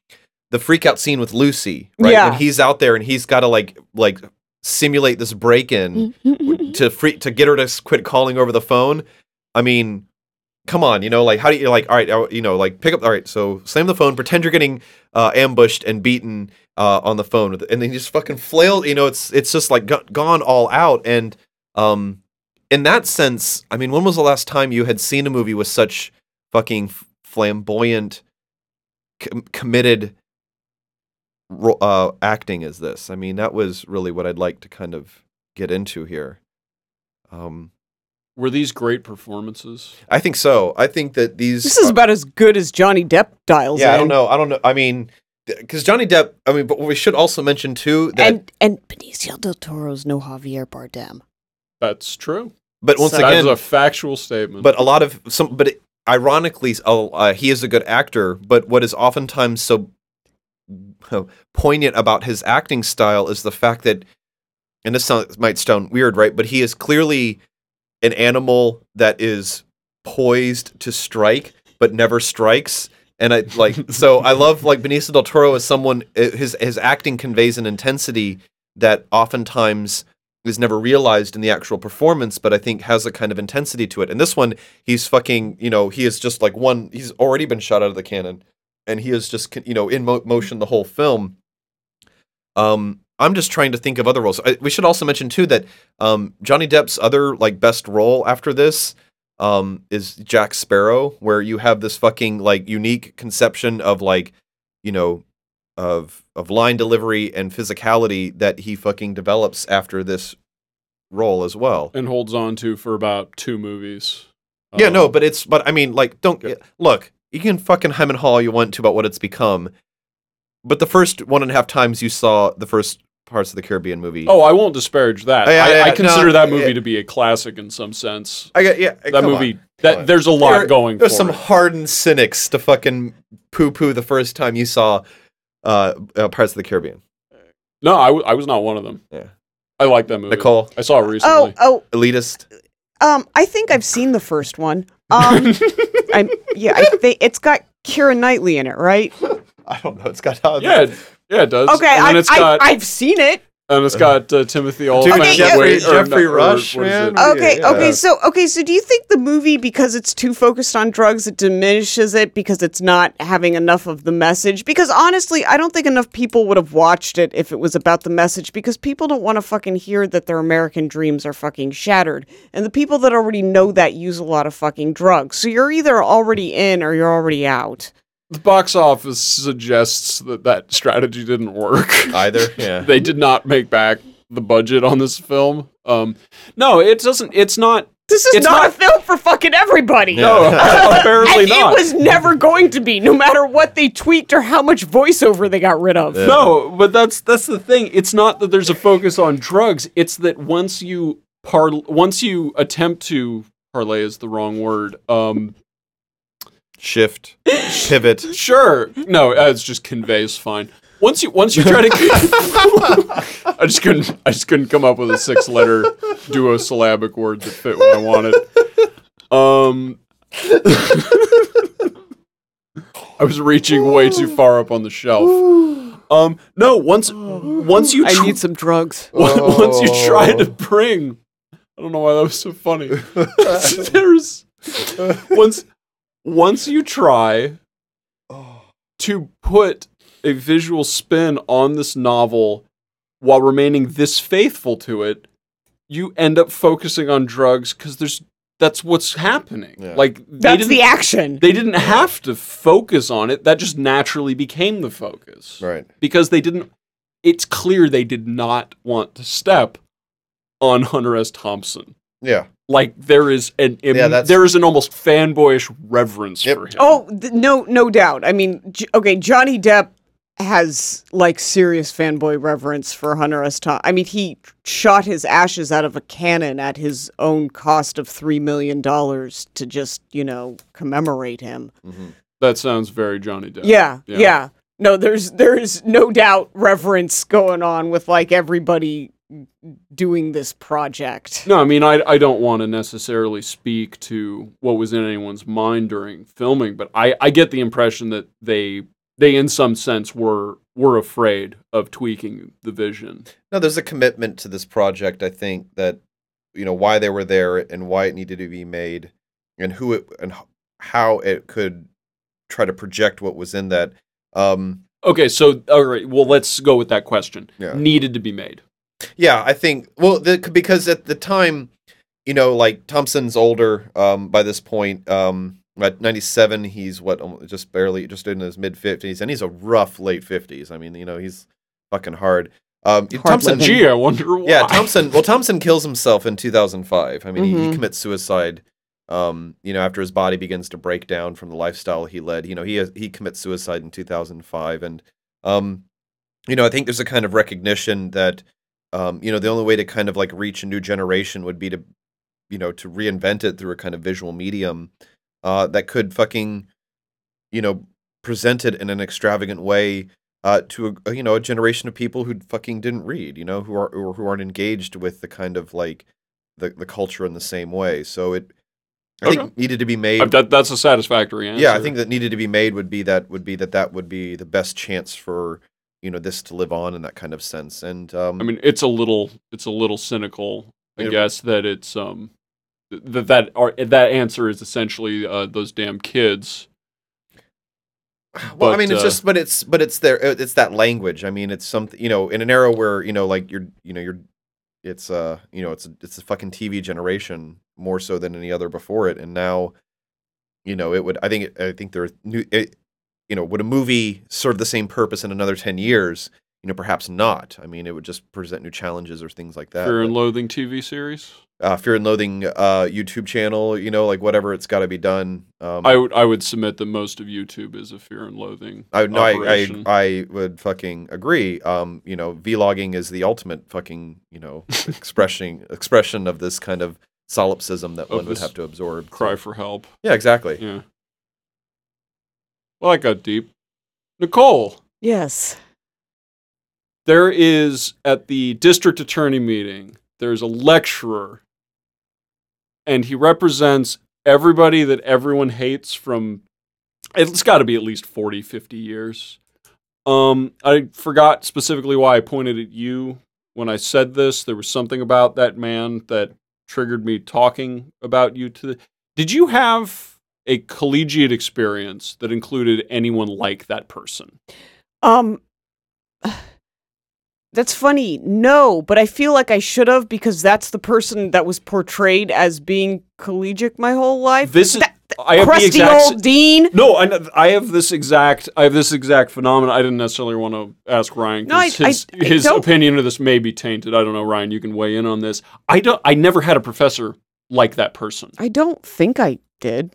the freak out scene with Lucy, right? Yeah. When he's out there and he's got to like like simulate this break in to free to get her to quit calling over the phone. I mean, come on, you know, like how do you like? All right, uh, you know, like pick up. All right, so slam the phone, pretend you're getting uh, ambushed and beaten uh, on the phone, and then you just fucking flail. You know, it's it's just like go- gone all out. And um, in that sense, I mean, when was the last time you had seen a movie with such fucking flamboyant, com- committed uh, acting as this? I mean, that was really what I'd like to kind of get into here. Um, Were these great performances? I think so. I think that these. This is about as good as Johnny Depp dials yeah, I don't know. I don't know. I mean, because Johnny Depp. I mean, but we should also mention too that. And and Benicio del Toro's no Javier Bardem. That's true. but once so- That is a factual statement. but a lot of some. But it, ironically, uh, uh, he is a good actor. But what is oftentimes so uh, poignant about his acting style is the fact that, and this sound, might sound weird, right? But he is clearly an animal that is poised to strike, but never strikes. And I like so I love like Benicio del Toro as someone his his acting conveys an intensity that oftentimes is never realized in the actual performance, but I think has a kind of intensity to it. And this one, he's fucking, you know, he is just like one. He's already been shot out of the cannon, and he is just, you know, in mo- motion the whole film. Um, I'm just trying to think of other roles. I, we should also mention too that um, Johnny Depp's other like best role after this um, is Jack Sparrow, where you have this fucking like unique conception of like, you know, of of line delivery and physicality that he fucking develops after this role as well. and holds on to for about two movies. Yeah, no, Um, but it's but I mean, like, don't Yeah. look. You can fucking hem and haw you want to about what it's become, but the first one and a half times you saw the first Pirates of the Caribbean movie. Oh, I won't disparage that. Yeah, I, yeah, I no, consider that movie yeah. to be a classic in some sense. I got yeah. That movie, on, that on. there's a lot There- going. There's for some it. hardened cynics to fucking poo poo the first time you saw uh, uh Pirates of the Caribbean. No, I, w- I was not one of them. Yeah. I like that movie. Nicole, I saw it Oh, recently. oh, elitist. um, I think I've seen the first one. Um, I'm yeah, I think it's got Keira Knightley in it, right? I don't know. It's got uh, yeah, it- yeah, it does. Okay, and then I, it's got I, I've seen it. and it's got uh, Timothy Dude, Olyphant. Okay, Geoffrey, yeah. Wait, Geoffrey no- or Rush, what is man. Okay, Yeah. okay, so okay, so do you think the movie because it's too focused on drugs it diminishes it because it's not having enough of the message? Because honestly, I don't think enough people would have watched it if it was about the message because people don't want to fucking hear that their American dreams are fucking shattered. And the people that already know that use a lot of fucking drugs. So you're either already in or you're already out. The box office suggests that that strategy didn't work. Either, yeah. they did not make back the budget on this film. Um, no, it doesn't. It's not. This is It's not, not- a film for fucking everybody. No, apparently And not. it was never going to be, no matter what they tweaked or how much voiceover they got rid of. Yeah. No, but that's that's the thing. It's not that there's a focus on drugs. It's that once you par once you attempt to parlay is the wrong word. Um, Shift, pivot. sure, no, uh, it's just conveys fine. Once you once you try to, I just couldn't I just couldn't come up with a six letter duosyllabic word that fit what I wanted. Um, I was reaching way too far up on the shelf. Um, no, once once you I need some drugs. once you try to Oh. bring, I don't know why that was so funny. There's once once you try oh. to put a visual spin on this novel while remaining this faithful to it, you end up focusing on drugs because there's that's what's happening. Yeah. Like they That's didn't, the action. they didn't have to focus on it. That just naturally became the focus Right. because they didn't. It's clear they did not want to step on Hunter S. Thompson. Yeah. Like there is an im- Yeah, there is an almost fanboyish reverence Yep. for him. Oh, th- no, no doubt. I mean, J- okay, Johnny Depp has like serious fanboy reverence for Hunter S. Thompson. I mean, he shot his ashes out of a cannon at his own cost of three million dollars to just, you know, commemorate him. Mhm. that sounds very Johnny Depp. Yeah, Yeah. yeah. No, there's there's no doubt reverence going on with like everybody doing this project. No, I mean I I don't want to necessarily speak to what was in anyone's mind during filming, but I I get the impression that they they in some sense were were afraid of tweaking the vision. No, there's a commitment to this project. I think that you know why they were there and why it needed to be made, and who it and how it could try to project what was in that. Um, Okay, so all right, well let's go with that question. Yeah. Needed to be made. Yeah, I think well the, because at the time, you know, like Thompson's older um, by this point. Um, at 97, he's what just barely just in his mid 50s, and he's a rough late 50s. I mean, you know, he's fucking hard. Um, Hard Thompson, living. Gee, I wonder why. Yeah, Thompson. Well, Thompson kills himself in 2005. I mean, he, he Mhm. commits suicide. Um, you know, after his body begins to break down from the lifestyle he led. You know, he has, he commits suicide in 2005, and um, you know, I think there's a kind of recognition that um, you know, the only way to kind of like reach a new generation would be to, you know, to reinvent it through a kind of visual medium uh, that could fucking, you know, present it in an extravagant way uh, to a, you know a generation of people who fucking didn't read, you know, who are or who aren't engaged with the kind of like the the culture in the same way. So it, I Okay. think, needed to be made. Uh, that, that's a satisfactory answer. yeah, I think that needed to be made would be that would be that that would be the best chance for you know this to live on in that kind of sense. And um, I mean, it's a little, it's a little cynical, I Yeah. guess, that it's um, that that are, that answer is essentially uh, those damn kids. well, I but, mean, it's uh, just, but it's, but it's there. It's that language. I mean, it's something, you know, in an era where you know, like you're, you know, you're, it's, uh, you know, it's, it's a fucking TV generation more so than any other before it, and now, you know, it would. I think, I think there are new, it, you know, would a movie serve the same purpose in another ten years? You know, perhaps not. I mean, it would just present new challenges or things like that. Fear and Loathing TV series. uh, Fear and Loathing uh, YouTube channel, you know, like whatever it's got to be done. Um, I would I would submit that most of YouTube is a Fear and Loathing. I no, I, I. I would fucking agree. Um, you know, vlogging is the ultimate fucking you know expression expression of this kind of solipsism that Of one would have to absorb. So- Cry for help. Yeah, exactly. Yeah. Well, that got deep. Nicole, Yes. there is at the district attorney meeting, there's a lecturer, and he represents everybody that everyone hates from, it's got to be at least 40, 50 years. Um, I forgot specifically why I pointed at you when I said this. There was something about that man that triggered me talking about you to the. Did you have a collegiate experience that included anyone like that person? Um That's funny. No, but I feel like I should have because that's the person that was portrayed as being collegiate my whole life. This is That- I have the crusty exact old dean. No, I, I have this exact I have this exact phenomenon. I didn't necessarily want to ask Ryan No, because his, I- I his opinion of this may be tainted. I don't know, Ryan. You can weigh in on this. I don't. I never had a professor like that person. I don't think I did.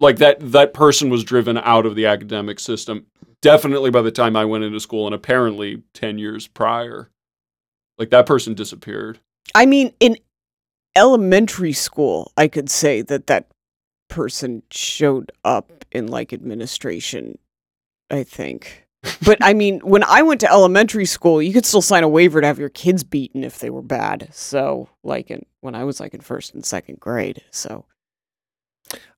Like that. That person was driven out of the academic system. Definitely by the time I went into school, and apparently ten years prior. Like that person disappeared. I mean, in elementary school, I could say that that person showed up in like administration, I think. But I mean, when I went to elementary school, you could still sign a waiver to have your kids beaten if they were bad. So, like in when I was like in first and second grade. So,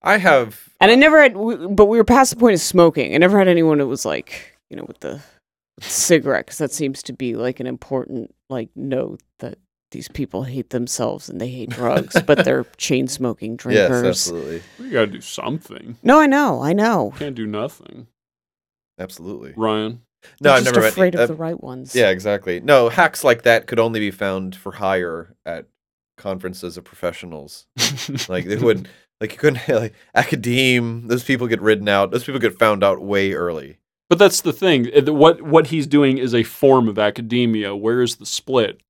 I have. and I never had, but we were past the point of smoking. I never had anyone that was like, you know, with the, with the cigarette, because that seems to be like an important like note that these people hate themselves and they hate drugs, but they're chain smoking drinkers. Yes, drinkers. absolutely, We got to do something. no, I know, I know. Can't do nothing. absolutely. Ryan. No, I'm I've never met- afraid uh, of the right ones. Yeah, exactly. No, hacks like that could only be found for hire at conferences of professionals. like they wouldn't like you couldn't like academe those people get ridden out those people get found out way early But that's the thing. What what he's doing is a form of academia. Where is the split?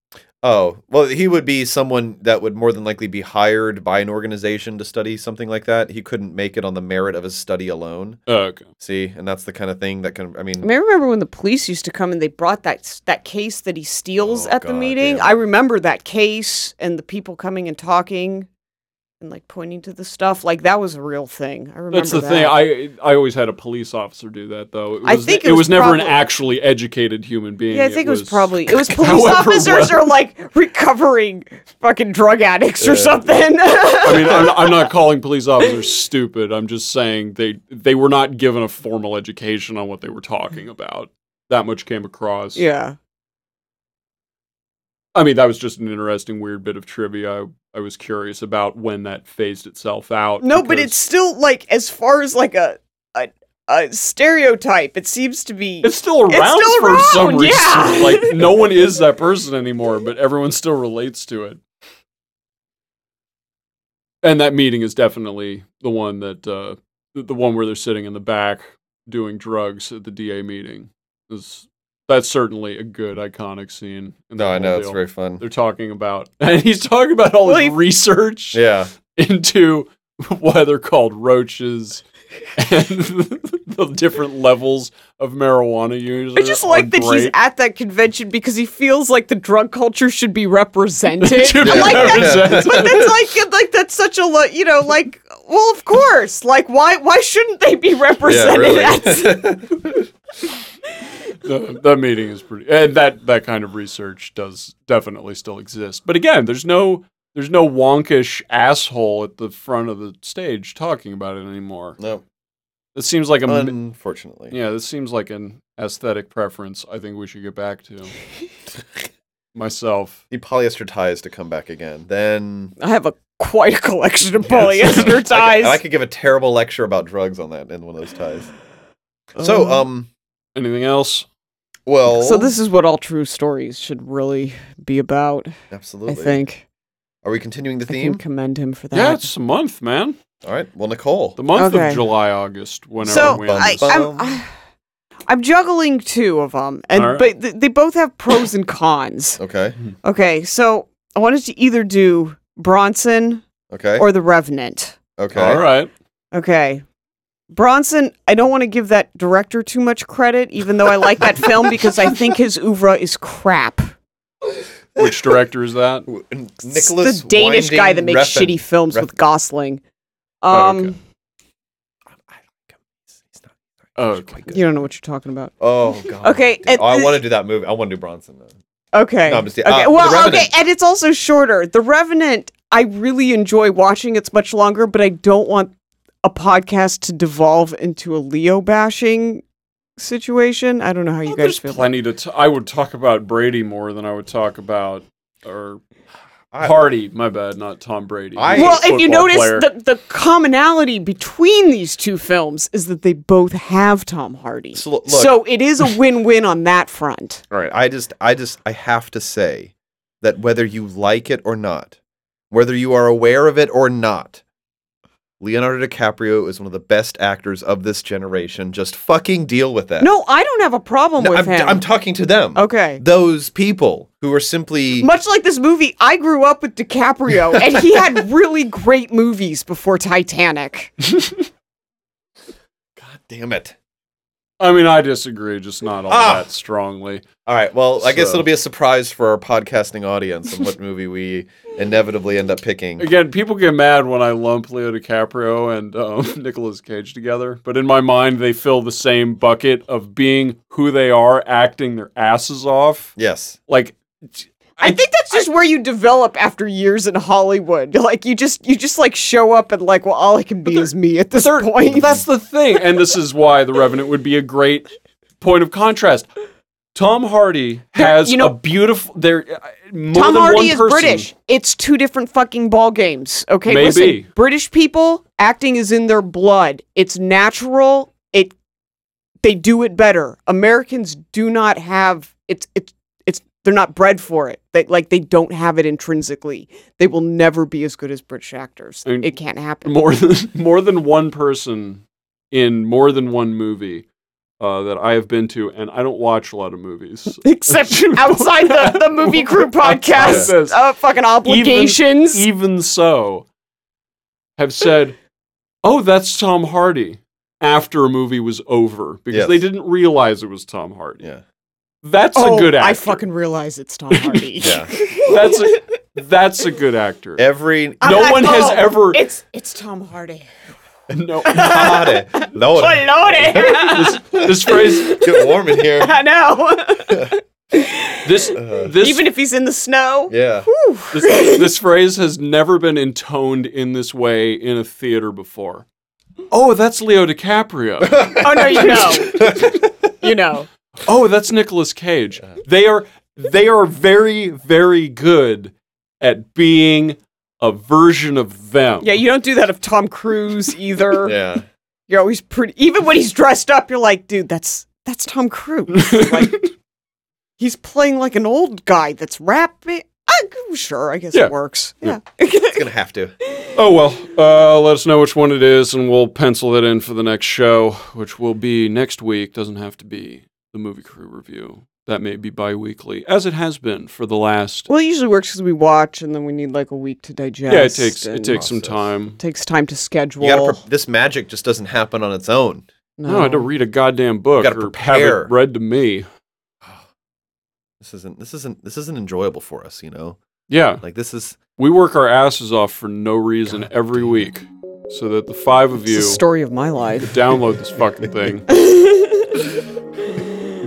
oh well he would be someone that would more than likely be hired by an organization to study something like that he couldn't make it on the merit of his study alone Oh, okay. see and that's the kind of thing that can i I mean mean, I remember when the police used to come and they brought that that case that he steals Oh, at the meeting. yeah. I remember that case and the people coming and talking. And like pointing to the stuff. Like that was a real thing. I remember That's the that. thing. I I always had a police officer do that though. It was, I think it it was was never an actually educated human being. yeah, I think it was, probably it was police officers well- or like recovering fucking drug addicts or Yeah. something. I mean, I'm, I'm not calling police officers stupid. I'm just saying they they were not given a formal education on what they were talking about. That much came across. yeah. I mean, that was just an interesting, weird bit of trivia. I, I was curious about when that phased itself out. No, but it's still like as far as like a a, a stereotype, it seems to be. it's still around still for some reason. yeah. Like no one is that person anymore, but everyone still relates to it. And that meeting is definitely the one that uh, the, the one where they're sitting in the back doing drugs at the DA meeting. Is that's certainly a good iconic scene. No, I whole know it's very fun. They're talking about, and he's talking about all his research Yeah, into why they're called roaches and the different levels of marijuana use. I just like that he's at that convention because he feels like the drug culture should be represented. Should be I'm like, that's, represented. but that's like like that's such a lo- you know like well of course like why why shouldn't they be yeah, represented? really. Uh, that meeting is pretty, and that that kind of research does definitely still exist. But again, there's no there's no wonkish asshole at the front of the stage talking about it anymore. no, It seems like a mi- unfortunately. yeah, this seems like an aesthetic preference. I think we should get back to myself. The polyester ties to come back again. Then I have a quite a collection of polyester could- ties. I could give a terrible lecture about drugs on that in one of those ties. So, Uh, um, Anything else? well, so this is what all true stories should really be about. absolutely. I think Are we continuing the I theme? can commend him for that. Yeah, it's a month, man. All right. Well, Nicole. The month Okay. of July, August, whenever so we Bum, I, I'm, I'm juggling two of them, and All right. but th- they both have pros and cons. Okay. Okay, so I wanted to either do Bronson Okay. or The Revenant. okay. All right. Okay. Bronson, I don't want to give that director too much credit, even though I like that film because I think his oeuvre is crap. Which director is that? W- n- Nicolas the Danish guy that makes Refn. shitty films Refn. with Gosling. Oh, Um, okay. Oh, okay. you don't know what you're talking about. Oh god. Okay, Dude, oh, I want to do that movie. I want to do Bronson though. Okay. No, I'm just- okay. uh, well, okay, and it's also shorter. The Revenant, I really enjoy watching. It's much longer, but I don't want a podcast to devolve into a Leo bashing situation. I don't know how you Well, guys there's feel. plenty to. T- I would talk about Brady more than I would talk about or I- Hardy. My bad, not Tom Brady. I- well, if you notice, player. the, the commonality between these two films is that they both have Tom Hardy. So, look- so it is a win-win on that front. All right. I just, I just, I have to say that whether you like it or not, whether you are aware of it or not, Leonardo DiCaprio is one of the best actors of this generation. Just fucking deal with that. No, I don't have a problem No, with I'm, him. I'm talking to them. okay. Those people who are simply. Much like this movie, I grew up with DiCaprio, and he had really great movies before Titanic. God damn it. I mean, I disagree, just not all Ah! that strongly. All right. Well, I guess it'll be a surprise for our podcasting audience and what movie we inevitably end up picking. Again, people get mad when I lump Leo DiCaprio and um, Nicolas Cage together, but in my mind, they fill the same bucket of being who they are, acting their asses off. Yes. Like, I think that's just where you develop after years in Hollywood. Like you just you just like show up and like, well, all I can be is me at this point. That's the thing, and this is why The Revenant would be a great point of contrast. Tom Hardy There- has you know- a beautiful. There, uh, more Tom than Hardy one is person. British. It's two different fucking ball games. Okay, Maybe. listen. British people acting is in their blood. It's natural. It they do it better. Americans do not have it's it's they're not bred for it. They like they don't have it intrinsically. They will never be as good as British actors. I mean, it can't happen. More than more than one person in more than one movie uh, that I have been to, and I don't watch a lot of movies. Except outside the, the movie crew podcast, uh, fucking obligations. even so, have said, "Oh, that's Tom Hardy." After a movie was over, because Yes. they didn't realize it was Tom Hardy. Yeah. That's oh, a good actor. I fucking realize it's Tom Hardy. Yeah. That's a, That's a good actor. Every I'm No like, one has "Oh, ever- It's it's Tom Hardy. No, Lordy, Lord, Lordy. this, this phrase, get warm in here. I know. this, Uh, this, Even if he's in the snow. Yeah. This, this phrase has never been intoned in this way in a theater before. Oh, that's Leo DiCaprio. Oh no, you know. you know. Oh, that's Nicolas Cage. They are they are very very good at being a version of them. Yeah, you don't do that of Tom Cruise either. Yeah. You're always pretty even when he's dressed up, you're like, dude, that's that's Tom Cruise. like he's playing like an old guy that's rapping. I, sure, I guess Yeah. it works. Yeah. It's gonna have to. Oh well, uh, let us know which one it is, and we'll pencil it in for the next show, which will be next week. Doesn't have to be the movie crew review. That may be bi-weekly, as it has been for the last. well, it usually works because we watch and then we need like a week to digest. yeah, it takes it takes some process. time. takes time to schedule. You gotta. Pre- this magic just doesn't happen on its own. No, I had to read a goddamn book gotta have prepare. it read to me. This isn't. This isn't. This isn't enjoyable for us. You know. Yeah, Like this is. we work our asses off for no reason God every damn. week, so that the five of It's you the story of my life. download this fucking thing.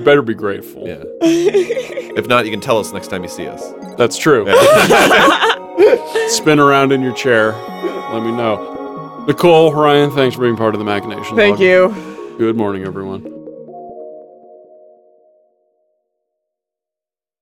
You better be grateful. Yeah. if not, you can tell us next time you see us. That's true. Yeah. Spin around in your chair. Let me know. Nicole, Ryan, thanks for being part of the Machination. Thank Dog. you. Good morning, everyone.